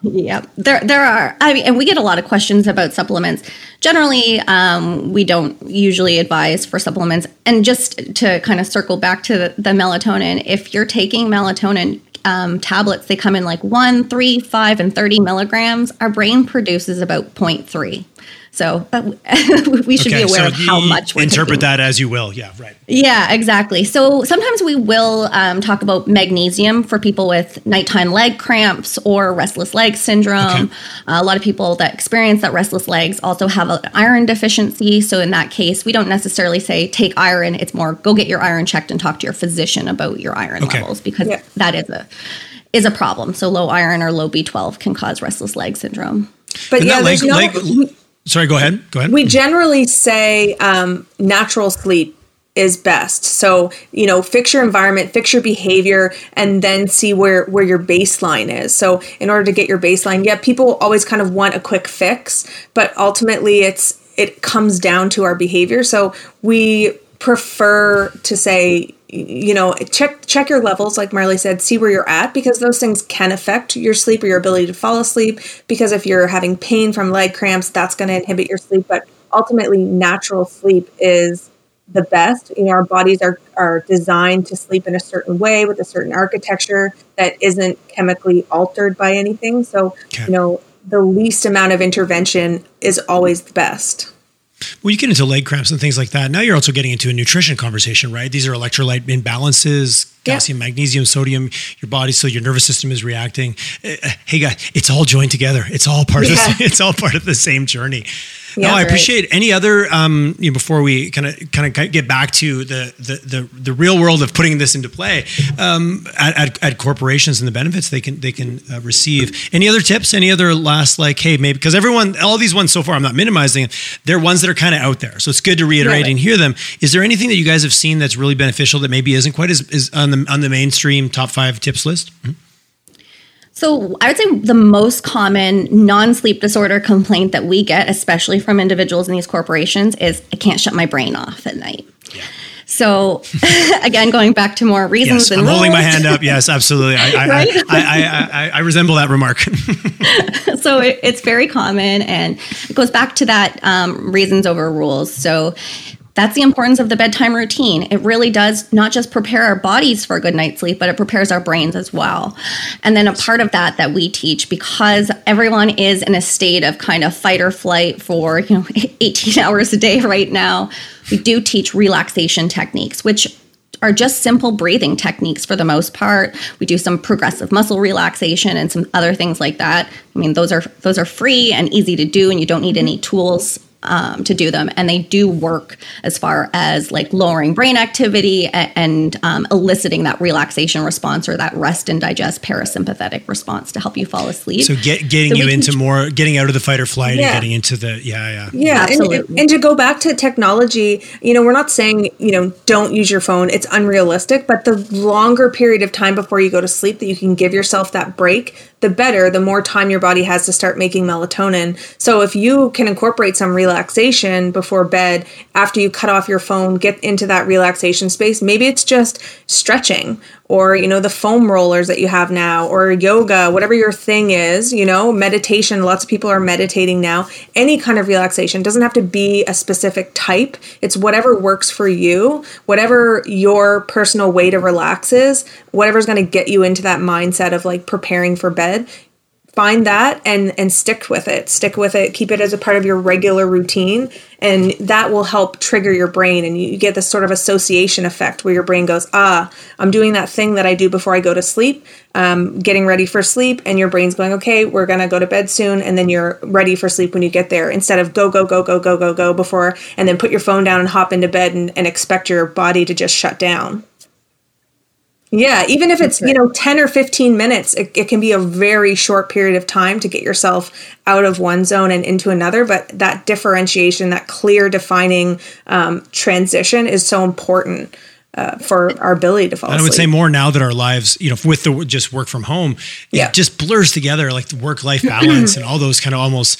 B: Yeah, there there are. I mean, and we get a lot of questions about supplements. Generally, um, we don't usually advise for supplements. And just to kind of circle back to the, the melatonin, if you're taking melatonin um, tablets, they come in like one, three, five, and thirty milligrams. Our brain produces about 0.3. So uh, we should be aware of how much we're
A: interpret
B: taking.
A: that as you will. Yeah, right.
B: Yeah, exactly. So sometimes we will um, talk about magnesium for people with nighttime leg cramps or restless leg syndrome.
A: Okay.
B: Uh, a lot of people that experience that restless legs also have an iron deficiency. So in that case, we don't necessarily say take iron. It's more go get your iron checked and talk to your physician about your iron
A: Okay.
B: levels because
D: Yeah.
B: that is a is a problem. So low iron or low B12 can cause restless leg syndrome.
D: But
A: And
D: yeah,
A: that
D: there's
A: leg-
D: no.
A: leg- Sorry, go ahead. Go ahead.
D: we generally say um, natural sleep is best. So you know, fix your environment, fix your behavior, and then see where where your baseline is. So in order to get your baseline, yeah, people always kind of want a quick fix, but ultimately, it's it comes down to our behavior. So we prefer to say you know check check your levels like marley said see where you're at because those things can affect your sleep or your ability to fall asleep because if you're having pain from leg cramps that's going to inhibit your sleep but ultimately natural sleep is the best you know our bodies are are designed to sleep in a certain way with a certain architecture that isn't chemically altered by anything so
A: Okay.
D: you know the least amount of intervention is always the best
A: Well, you get into leg cramps and things like that. Now you're also getting into a nutrition conversation, right? These are electrolyte imbalances,
D: Yeah.
A: calcium, magnesium, sodium, your body, so your nervous system is reacting. Uh, Hey, guys, it's all joined together. It's all part of the, it's all part of the same journey.
D: Yeah,
A: no, I
D: right.
A: appreciate any other um, you know, before we kind of kind of get back to the, the the the real world of putting this into play um, at, at, at corporations and the benefits they can they can uh, receive. Any other tips? Any other last like hey maybe because everyone all these ones so far I'm not minimizing. They're ones that are kind of out there, so it's good to reiterate
B: Right.
A: and hear them. Is there anything that you guys have seen that's really beneficial that maybe isn't quite as is on the on the mainstream top five tips list?
B: So I would say the most common non-sleep disorder complaint that we get, especially from individuals in these corporations, is I can't shut my brain off at night. So again, going back to more reasons
A: Yes,
B: than
A: I'm holding my hand up. Yes, absolutely. I I,
B: Right?
A: I, I, I, I resemble that remark.
B: so it, it's very common and it goes back to that um, reasons over rules so that's the importance of the bedtime routine it really does not just prepare our bodies for a good night's sleep but it prepares our brains as well and then a part of that that we teach because everyone is in a state of kind of fight or flight for you know 18 hours a day right now we do teach relaxation techniques which are just simple breathing techniques for the most part. We do some progressive muscle relaxation and some other things like that. I mean, those are those are free and easy to do, and you don't need any tools um, to do them, and they do work as far as like lowering brain activity and, and um, eliciting that relaxation response or that rest and digest parasympathetic response to help you fall asleep.
A: So get getting
B: So
A: you into
B: can-
A: more, getting out of the fight or flight
D: Yeah.
A: and getting into the yeah yeah.
D: Yeah, and, and to go back to technology, you know, we're not saying, you know, don't use your phone. It's unrealistic, but the longer period of time before you go to sleep that you can give yourself that break, the better, the more time your body has to start making melatonin. So if you can incorporate some relaxation before bed after you cut off your phone, get into that relaxation space, maybe it's just stretching or you know the foam rollers that you have now or yoga whatever your thing is you know meditation lots of people are meditating now. Any kind of relaxation. Doesn't have to be a specific type. It's whatever works for you whatever your personal way to relax is whatever's going to get you into that mindset of like preparing for bed find that and and stick with it. Stick with it. Keep it as a part of your regular routine and that will help trigger your brain and you, get this sort of association effect where your brain goes ah i'm doing that thing that i do before i go to sleep. Um, getting ready for sleep and your brain's going okay we're gonna go to bed soon and then you're ready for sleep when you get there instead of go go go go go go go before and then put your phone down and hop into bed and, and expect your body to just shut down yeah, even if it's, you know, 10 or 15 minutes, it, it can be a very short period of time to get yourself out of one zone and into another. But that differentiation, that clear defining um, transition is so important uh, for our ability to fall
A: And I would say more now that our lives, you know, with the just work from home, it
D: Yeah.
A: just blurs together like the work life balance and all those kind of almost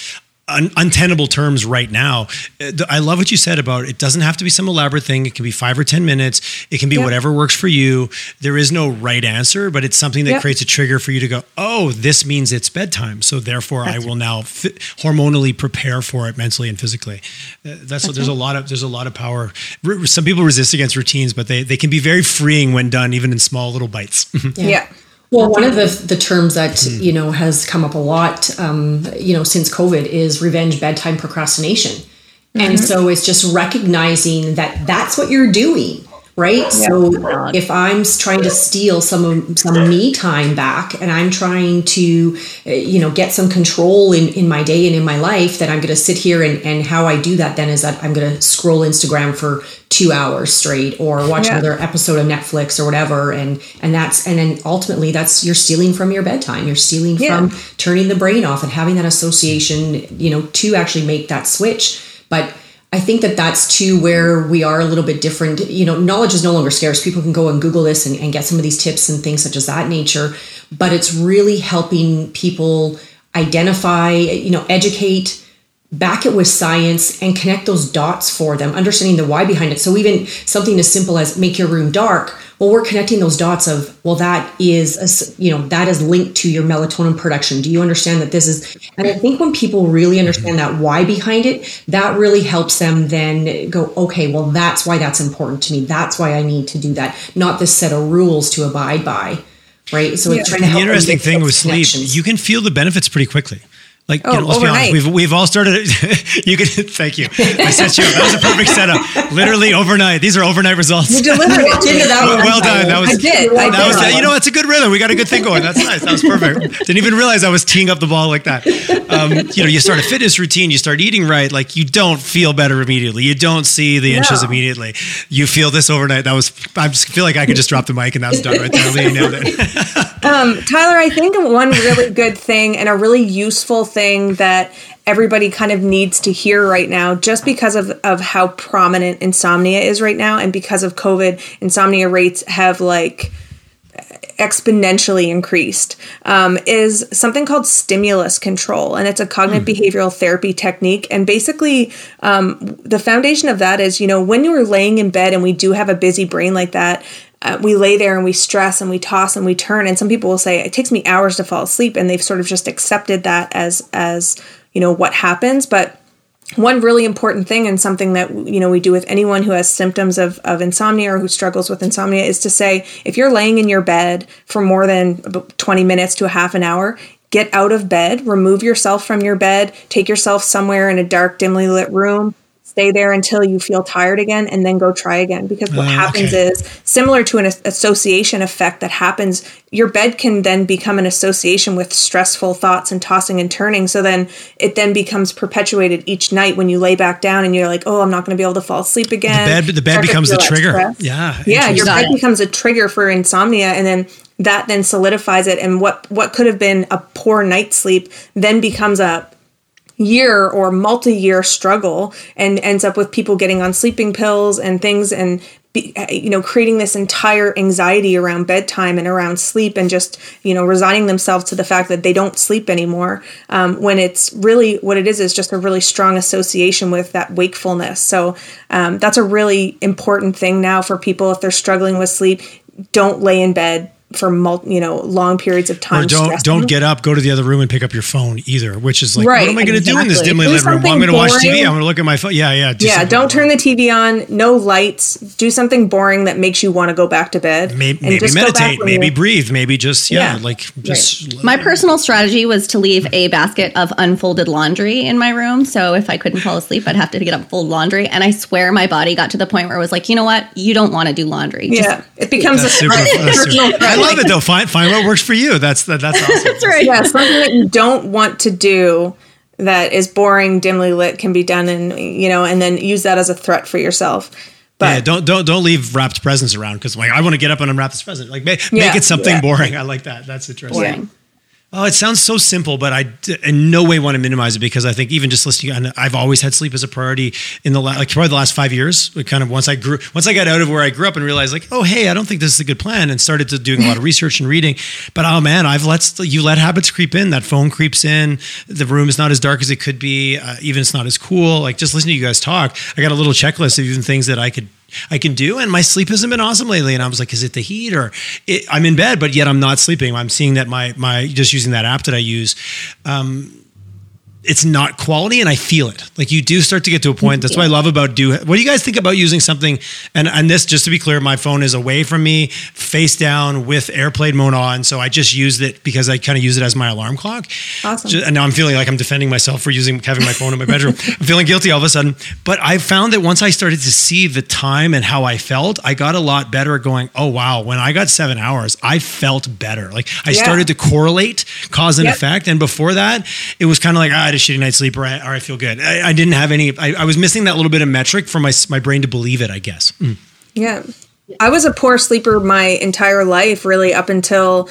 A: un- untenable terms right now. Uh, I love what you said about it doesn't have to be some elaborate thing. It can be five or 10 minutes. It can be
D: Yeah.
A: whatever works for you. There is no right answer, but it's something that
D: Yep.
A: creates a trigger for you to go, oh, this means it's bedtime. So therefore I will now fi- hormonally prepare for it mentally and physically. Uh, that's, there's a lot of, there's a lot of power. R- some people resist against routines, but they, they can be very freeing when done, even in small little bites.
D: yeah.
C: Well, one of the the terms that you know has come up a lot, um, you know, since COVID is revenge bedtime procrastination, and so it's just recognizing that that's what you're doing, right? So if I'm trying to steal some of some me time back, and I'm trying to, uh, you know, get some control in in my day and in my life, then I'm going to sit here and and how I do that then is that I'm going to scroll Instagram for two hours straight or watch
D: Yeah.
C: another episode of Netflix or whatever and and that's and then ultimately that's you're stealing from your bedtime you're stealing
D: Yeah.
C: from turning the brain off and having that association you know to actually make that switch but I think that that's too where we are a little bit different. You know, knowledge is no longer scarce. People can go and Google this and, and get some of these tips and things such as that nature. But it's really helping people identify, you know, educate, back it with science and connect those dots for them, understanding the why behind it. So even something as simple as make your room dark, well, we're connecting those dots of, well, that is, a you know, that is linked to your melatonin production. Do you understand that this is, and I think when people really understand that why behind it, that really helps them then go, okay, well, that's why that's important to me. That's why I need to do that. Not this set of rules to abide by. Right. So it's trying to
A: the
C: help them
A: interesting thing with sleep, you can feel the benefits pretty quickly. Like, you
D: Oh,
A: know, let's be honest, we've, we've all started. you can thank you. I set you up. That was a perfect setup. Literally overnight. These are overnight results.
D: You delivered it.
C: That
A: well, well done. That was.
D: I did. I
A: That was. You know, it's a good rhythm. We got a good thing going. That's nice. That was perfect. Didn't even realize I was teeing up the ball like that. Um, you know, you start a fitness routine. You start eating right. Like you don't feel better immediately. You don't see the inches
D: No.
A: immediately. You feel this overnight. That was. I just feel like I could just drop the mic and that was done right there. Lee nailed it.
D: Tyler, I think one really good thing and a really useful thing that everybody kind of needs to hear right now, just because of, of how prominent insomnia is right now, and because of COVID, insomnia rates have like exponentially increased um, is something called stimulus control. And it's a cognitive behavioral therapy technique. And basically um, the foundation of that is you know when you're laying in bed and we do have a busy brain like that uh, we lay there and we stress and we toss and we turn. And some people will say it takes me hours to fall asleep. And they've sort of just accepted that as as you know what happens. But one really important thing and something that you know we do with anyone who has symptoms of, of insomnia or who struggles with insomnia is to say if you're laying in your bed for more than 20 minutes to a half an hour get out of bed remove yourself from your bed take yourself somewhere in a dark dimly lit room stay there until you feel tired again and then go try again because what
A: Uh,
D: happens
A: okay.
D: is similar to an association effect that happens your bed can then become an association with stressful thoughts and tossing and turning so then it then becomes perpetuated each night when you lay back down and you're like oh i'm not going to be able to fall asleep again
A: bed- the bed becomes the trigger.
D: stress.
A: Yeah,
D: yeah your bed becomes a trigger for insomnia and then that then solidifies it and what what could have been a poor night's sleep then becomes a year or multi-year struggle and ends up with people getting on sleeping pills and things and be, you know creating this entire anxiety around bedtime and around sleep and just you know resigning themselves to the fact that they don't sleep anymore um, when it's really what it is is just a really strong association with that wakefulness. So um, that's a really important thing now for people if they're struggling with sleep. Don't lay in bed for mul- you know long periods of time
A: Or don't
D: stressing.
A: don't get up, go to the other room and pick up your phone either. Which is like,
D: Right,
A: what am I going to do in this dimly
D: Do
A: lit room? Well, I'm going to watch TV. I'm going to look at my phone. Yeah, yeah. do
D: Yeah, don't turn the TV on. No lights. Do something boring that makes you want to go back to bed.
A: Maybe,
D: And
A: maybe
D: just
A: meditate. Maybe
D: you're-
A: breathe. Maybe just yeah,
D: Yeah.
A: like just
B: My personal strategy was to leave a basket of unfolded laundry in my room. So if I couldn't fall asleep, I'd have to get up and fold laundry. And I swear my body got to the point where it was like, you know what? You don't want to do laundry. Just-
D: Yeah, it becomes
A: That's
D: a
A: super, that's
D: personal
A: super. I love it though. Find find what works for you. That's that, that's awesome.
B: That's right.
D: Yeah, something that you don't want to do that is boring, dimly lit can be done, and you know, and then use that as a threat for yourself. But
A: yeah, don't don't don't leave wrapped presents around because like I want to get up and unwrap this present. Like make, make it something
D: yeah.
A: boring. I like that. That's interesting.
B: Boring.
A: Oh, it sounds so simple, but I in no way want to minimize it because I think even just listening, I've always had sleep as a priority in the like probably the last five years. Kind of once I grew, once I got out of where I grew up and realized like, oh hey, I don't think this is a good plan, and started to doing a lot of research and reading. But oh man, I've let you let habits creep in. That phone creeps in. The room is not as dark as it could be. Uh, even it's not as cool. Like just listening to you guys talk, I got a little checklist of even things that I could I can do. And my sleep hasn't been awesome lately. And I was like, is it the heat or it, I'm in bed, but yet I'm not sleeping. I'm seeing that my, my, just using that app that I use, um, it's not quality and I feel it. Like you do start to get to a point. That's what I love about do. What do you guys think about using something? And and this, just to be clear, my phone is away from me, face down with airplane mode on. So I just used it because I kind of use it as my alarm clock.
D: Awesome.
A: Ju- and now I'm feeling like I'm defending myself for using having my phone in my bedroom. I'm feeling guilty all of a sudden. But I found that once I started to see the time and how I felt, I got a lot better at going, oh wow, when I got seven hours, I felt better. Like I
D: Yeah.
A: started to correlate cause and
D: Yep.
A: effect. And before that, it was kind of like, ah, had a shitty night's sleep or I, or I feel good. I, I didn't have any, I, I was missing that little bit of metric for my, my brain to believe it, I guess. Mm.
D: Yeah. I was a poor sleeper my entire life, really, up until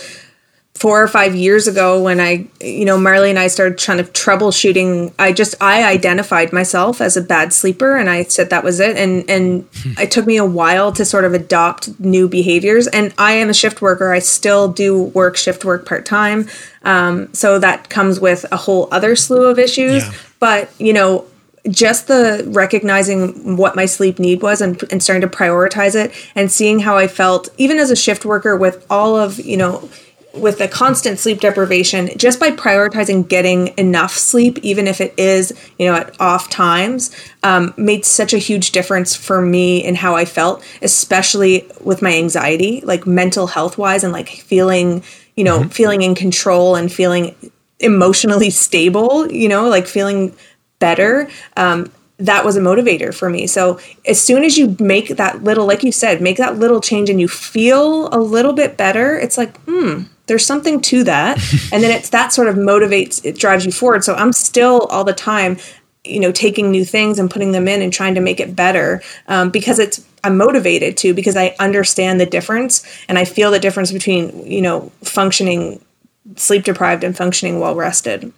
D: four or five years ago when I, you know, Marley and I started trying to troubleshooting. I just, I identified myself as a bad sleeper and I said that was it. And, and it took me a while to sort of adopt new behaviors. And I am a shift worker. I still do work shift work part time. Um, so that comes with a whole other slew of issues.
A: Yeah.
D: But, you know, just the recognizing what my sleep need was and, and starting to prioritize it and seeing how I felt, even as a shift worker with all of, you know, with the constant sleep deprivation, just by prioritizing getting enough sleep, even if it is, you know, at off times, um, made such a huge difference for me in how I felt, especially with my anxiety, like mental health wise, and like feeling, you know, feeling in control and feeling emotionally stable, you know, like feeling better. Um, that was a motivator for me. So as soon as you make that little, like you said, make that little change and you feel a little bit better, it's like, hmm, there's something to that. and then it's that sort of motivates, it drives you forward. So I'm still all the time, you know, taking new things and putting them in and trying to make it better um, because it's, I'm motivated to because I understand the difference and I feel the difference between, you know, functioning sleep deprived and functioning well rested.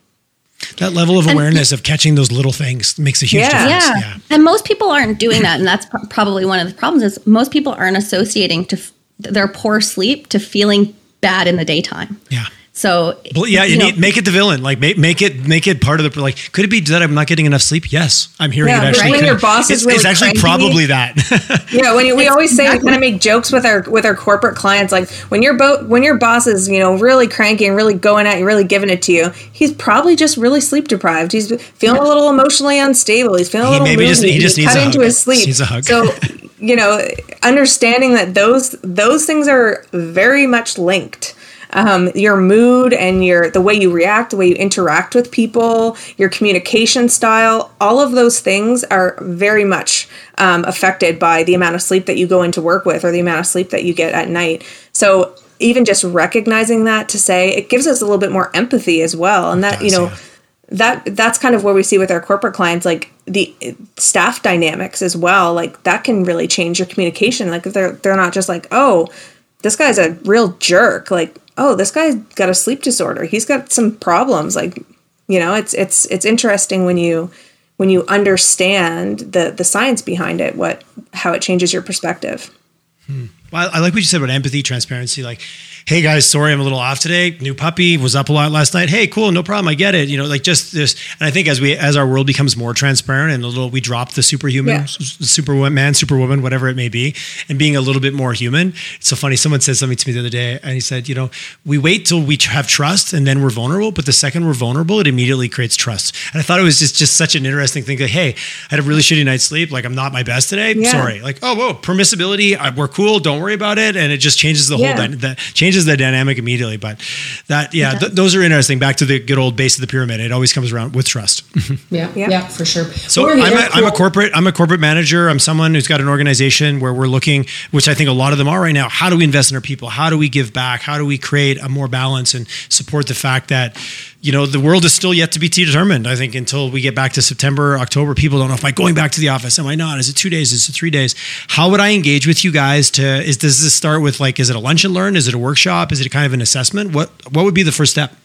A: That level of awareness of catching those little things makes a huge
D: Yeah.
A: difference.
B: Yeah. And most people aren't doing that. And that's pro- probably one of the problems is most people aren't associating to f- their poor sleep to feeling bad in the daytime.
A: Yeah.
B: So
A: Well, yeah, you,
B: know,
A: need make it the villain. Like make make it make it part of the like. Could it be that I'm not getting enough sleep? Yes, I'm hearing
D: Yeah,
A: it. Actually,
D: right. When your boss
A: it's,
D: is
A: it's
D: really
A: actually
D: cranky.
A: probably that.
D: Yeah, when you, we always say we kind of make jokes with our with our corporate clients, like when your bo- when your boss is you know really cranky and really going at you, really giving it to you, he's probably just really sleep deprived. He's feeling a little emotionally unstable. He's feeling a little
A: maybe just- he just
D: He's
A: needs
D: cut
A: a
D: into his sleep.
A: He's a hug.
D: So you know, understanding that those those things are very much linked. Um, your mood and your the way you react, the way you interact with people, your communication style, all of those things are very much um, affected by the amount of sleep that you go into work with or the amount of sleep that you get at night. So even just recognizing that to say it gives us a little bit more empathy as well, and that
A: does,
D: you know.
A: yeah.
D: That that's kind of where we see with our corporate clients, like the staff dynamics as well. Like that can really change your communication. Like if they're they're not just like, oh, this guy's a real jerk. Like, oh, this guy's got a sleep disorder. He's got some problems. Like, you know, it's it's it's interesting when you when you understand the the science behind it, what how it changes your perspective. Hmm.
A: Well, I like what you said about empathy, transparency. Like, hey guys, sorry I'm a little off today. New puppy was up a lot last night. Hey, cool, no problem. I get it. You know, like just this. And I think as we as our world becomes more transparent and a little, we drop the superhuman,
D: Yeah.
A: superman, superwoman, whatever it may be, and being a little bit more human. It's so funny. Someone said something to me the other day, and he said, you know, we wait till we have trust and then we're vulnerable, but the second we're vulnerable, it immediately creates trust. And I thought it was just just such an interesting thing. Like, hey, I had a really shitty night's sleep. Like, I'm not my best today.
D: Yeah.
A: Sorry. Like, oh, whoa, permissibility. I, we're cool. Don't worry about it. And it just changes the
D: Yeah.
A: whole dy- that changes the dynamic immediately. But that, yeah, th- those are interesting. Back to the good old base of the pyramid. It always comes around with trust. Mm-hmm.
C: Yeah,
D: Yeah.
C: yeah, for sure.
A: So
C: We're in the
A: I'm a,
C: air
A: I'm a corporate I'm a corporate manager. I'm someone who's got an organization where we're looking, which I think a lot of them are right now. How do we invest in our people? How do we give back? How do we create a more balance and support the fact that you know the world is still yet to be determined. I think until we get back to September, October, people don't know if I going back to the office? Am I not? Is it two days? Is it three days? How would I engage with you guys? To is does this start with like is it a lunch and learn? Is it a workshop? Is it kind of an assessment? What what would be the first step?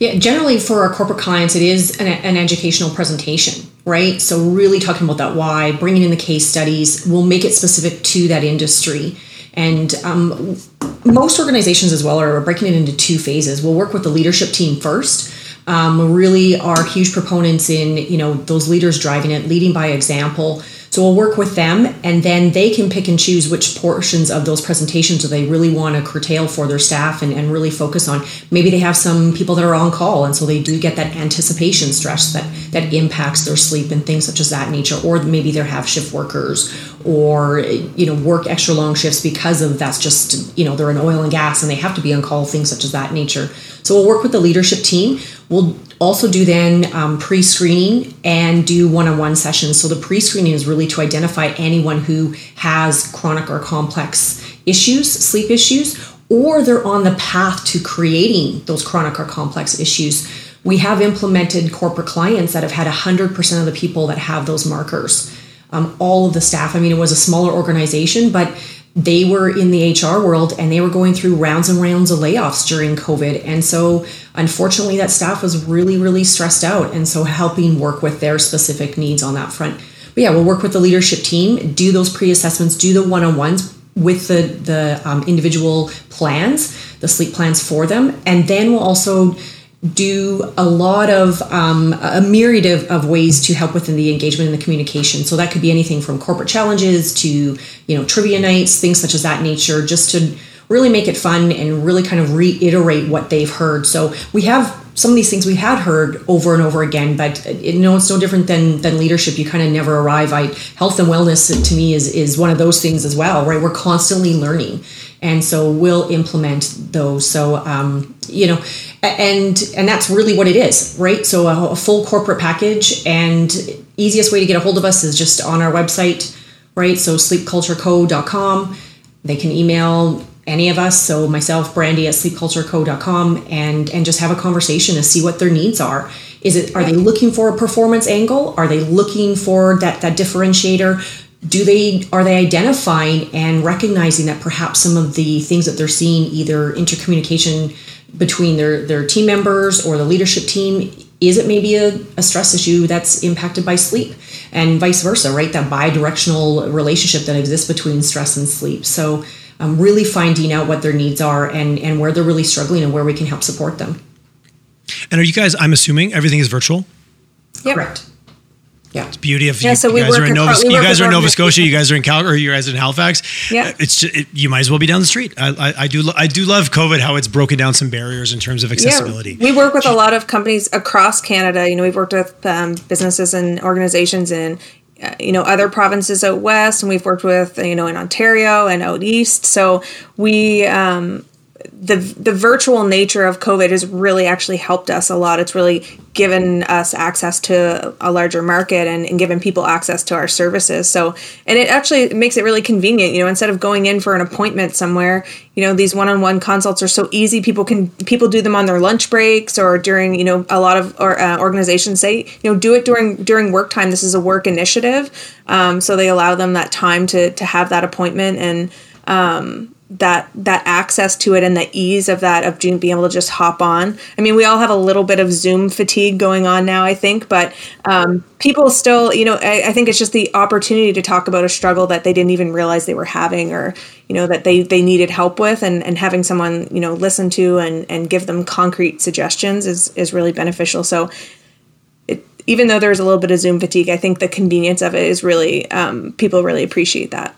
C: Yeah, generally for our corporate clients, it is an, an educational presentation, right? So, really talking about that why, bringing in the case studies, we'll make it specific to that industry. And um, most organizations as well are breaking it into two phases. We'll work with the leadership team first. Um, really are huge proponents in you know those leaders driving it, leading by example. So we'll work with them, and then they can pick and choose which portions of those presentations do they really want to curtail for their staff and, and really focus on. Maybe they have some people that are on call, and so they do get that anticipation stress that that impacts their sleep and things such as that nature. Or maybe they have shift workers, or you know work extra long shifts because of that's just you know they're in oil and gas and they have to be on call, things such as that nature. So we'll work with the leadership team. We'll also do then um, pre-screening and do one-on-one sessions. So the pre-screening is really to identify anyone who has chronic or complex issues, sleep issues, or they're on the path to creating those chronic or complex issues. We have implemented corporate clients that have had 100% of the people that have those markers. Um, all of the staff. I mean, it was a smaller organization, but they were in the HR world and they were going through rounds and rounds of layoffs during COVID. And so, unfortunately, that staff was really, really stressed out. And so, helping work with their specific needs on that front. But yeah, we'll work with the leadership team, do those pre assessments, do the one on ones with the, the um, individual plans, the sleep plans for them. And then we'll also do a lot of um, a myriad of, of ways to help within the engagement and the communication. So that could be anything from corporate challenges to you know trivia nights things such as that nature just to really make it fun and really kind of reiterate what they've heard. So we have some of these things we had heard over and over again but you know it's no different than than leadership. You kind of never arrive. I health and wellness to me is is one of those things as well right? We're constantly learning and so we'll implement those. So um, you know and and that's really what it is right? So a, a, full corporate package and easiest way to get a hold of us is just on our website right? So sleepcultureco.com they can email any of us. So myself brandy at sleepcultureco.com and and just have a conversation to see what their needs are. Is it are they looking for a performance angle? Are they looking for that that differentiator do they are they identifying and recognizing that perhaps some of the things that they're seeing either intercommunication between their their team members or the leadership team is it maybe a, a stress issue that's impacted by sleep? And vice versa right? That bi-directional relationship that exists between stress and sleep. So um, really finding out what their needs are and and where they're really struggling and where we can help support them.
A: And are you guys i'm assuming everything is virtual?
D: Yep.
C: correct yeah.
A: It's beauty of
D: Yeah,
A: you,
D: so
A: you guys are in Nova,
D: we
A: you guys are in Nova Scotia, you guys are in Calgary, you guys are in Halifax.
D: Yeah.
A: It's just, it, you might as well be down the street. I, I, I do I do love COVID how it's broken down some barriers in terms of accessibility.
D: Yeah, we work with a lot of companies across Canada. You know, we've worked with um, businesses and organizations in uh, you know other provinces out west, and we've worked with you know in Ontario and out east. So we um, the the virtual nature of COVID has really actually helped us a lot. It's really given us access to a larger market and, and given people access to our services. So, and it actually makes it really convenient. You know, instead of going in for an appointment somewhere, you know, these one-on-one consults are so easy. People can people do them on their lunch breaks or during you know a lot of or, uh, organizations say you know do it during during work time. This is a work initiative, um, so they allow them that time to to have that appointment and. Um, that that access to it and the ease of that of being able to just hop on. I mean, we all have a little bit of Zoom fatigue going on now, I think, but um, people still, you know, I, I, think it's just the opportunity to talk about a struggle that they didn't even realize they were having, or you know, that they they needed help with, and and having someone you know listen to and and give them concrete suggestions is is really beneficial. So. Even though there's a little bit of Zoom fatigue, I think the convenience of it is really um, people really appreciate that.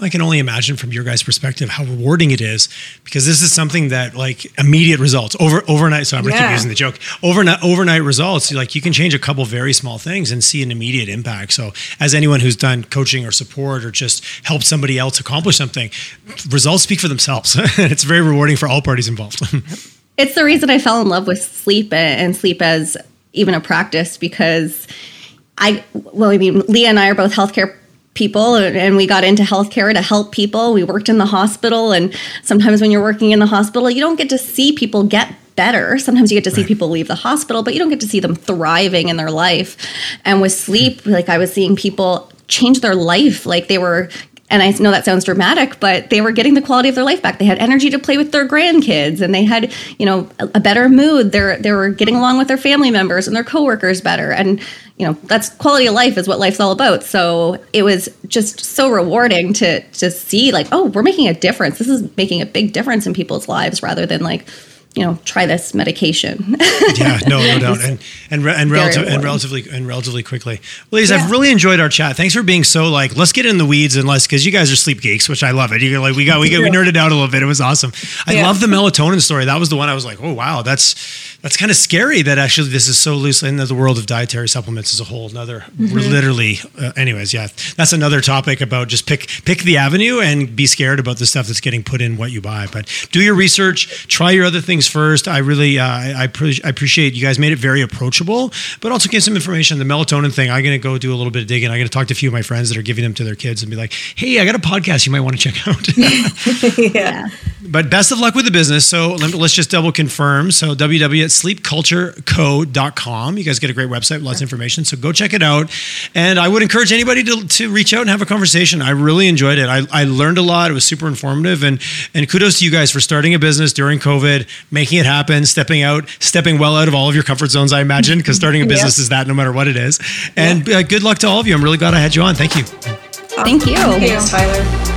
A: I can only imagine from your guys' perspective how rewarding it is because this is something that like immediate results over overnight. So I'm going to keep using the joke overnight overnight results. Like you can change a couple very small things and see an immediate impact. So as anyone who's done coaching or support or just helped somebody else accomplish something, results speak for themselves. it's very rewarding for all parties involved.
B: it's the reason I fell in love with sleep and sleep as even a practice because I well I mean Leah and I are both healthcare people and we got into healthcare to help people. We worked in the hospital and sometimes when you're working in the hospital, you don't get to see people get better. Sometimes you get to see people leave the hospital, but you don't get to see them thriving in their life. And with sleep, hmm. like I was seeing people change their life like they were and I know that sounds dramatic, but they were getting the quality of their life back. They had energy to play with their grandkids, and they had, you know, a, a better mood. They they were getting along with their family members and their coworkers better, and you know, that's quality of life is what life's all about. So it was just so rewarding to to see like, oh, we're making a difference. This is making a big difference in people's lives, rather than like you know try this medication.
A: Yeah no no doubt. And and and, relative, and relatively and relatively quickly. Well ladies yeah. i've really enjoyed our chat. Thanks for being so like let's get in the weeds and let's because you guys are sleep geeks which i love it. You like we got we got we nerded out a little bit. It was awesome. I yeah. love the melatonin story. That was the one i was like oh wow that's that's kind of scary that actually this is so loosely in the world of dietary supplements as a whole another mm-hmm. literally uh, anyways yeah. That's another topic about just pick pick the avenue and be scared about the stuff that's getting put in what you buy. But do your research try your other things first. I really, uh, I, pre- I, appreciate you guys made it very approachable, but also give some information. The melatonin thing, I'm going to go do a little bit of digging. I'm going to talk to a few of my friends that are giving them to their kids and be like, hey, I got a podcast you might want to check out. yeah. But best of luck with the business. So let, us just double confirm. So www at sleepcultureco.com. You guys get a great website, lots of information. So go check it out. And I would encourage anybody to, to reach out and have a conversation. I really enjoyed it. I, I learned a lot. It was super informative. And, and kudos to you guys for starting a business during COVID, making it happen, stepping out, stepping well out of all of your comfort zones, I imagine, because starting a business is that no matter what it is. And uh, good luck to all of you. I'm really glad I had you on. Thank you.
B: Thank you.
C: Thanks, Tyler.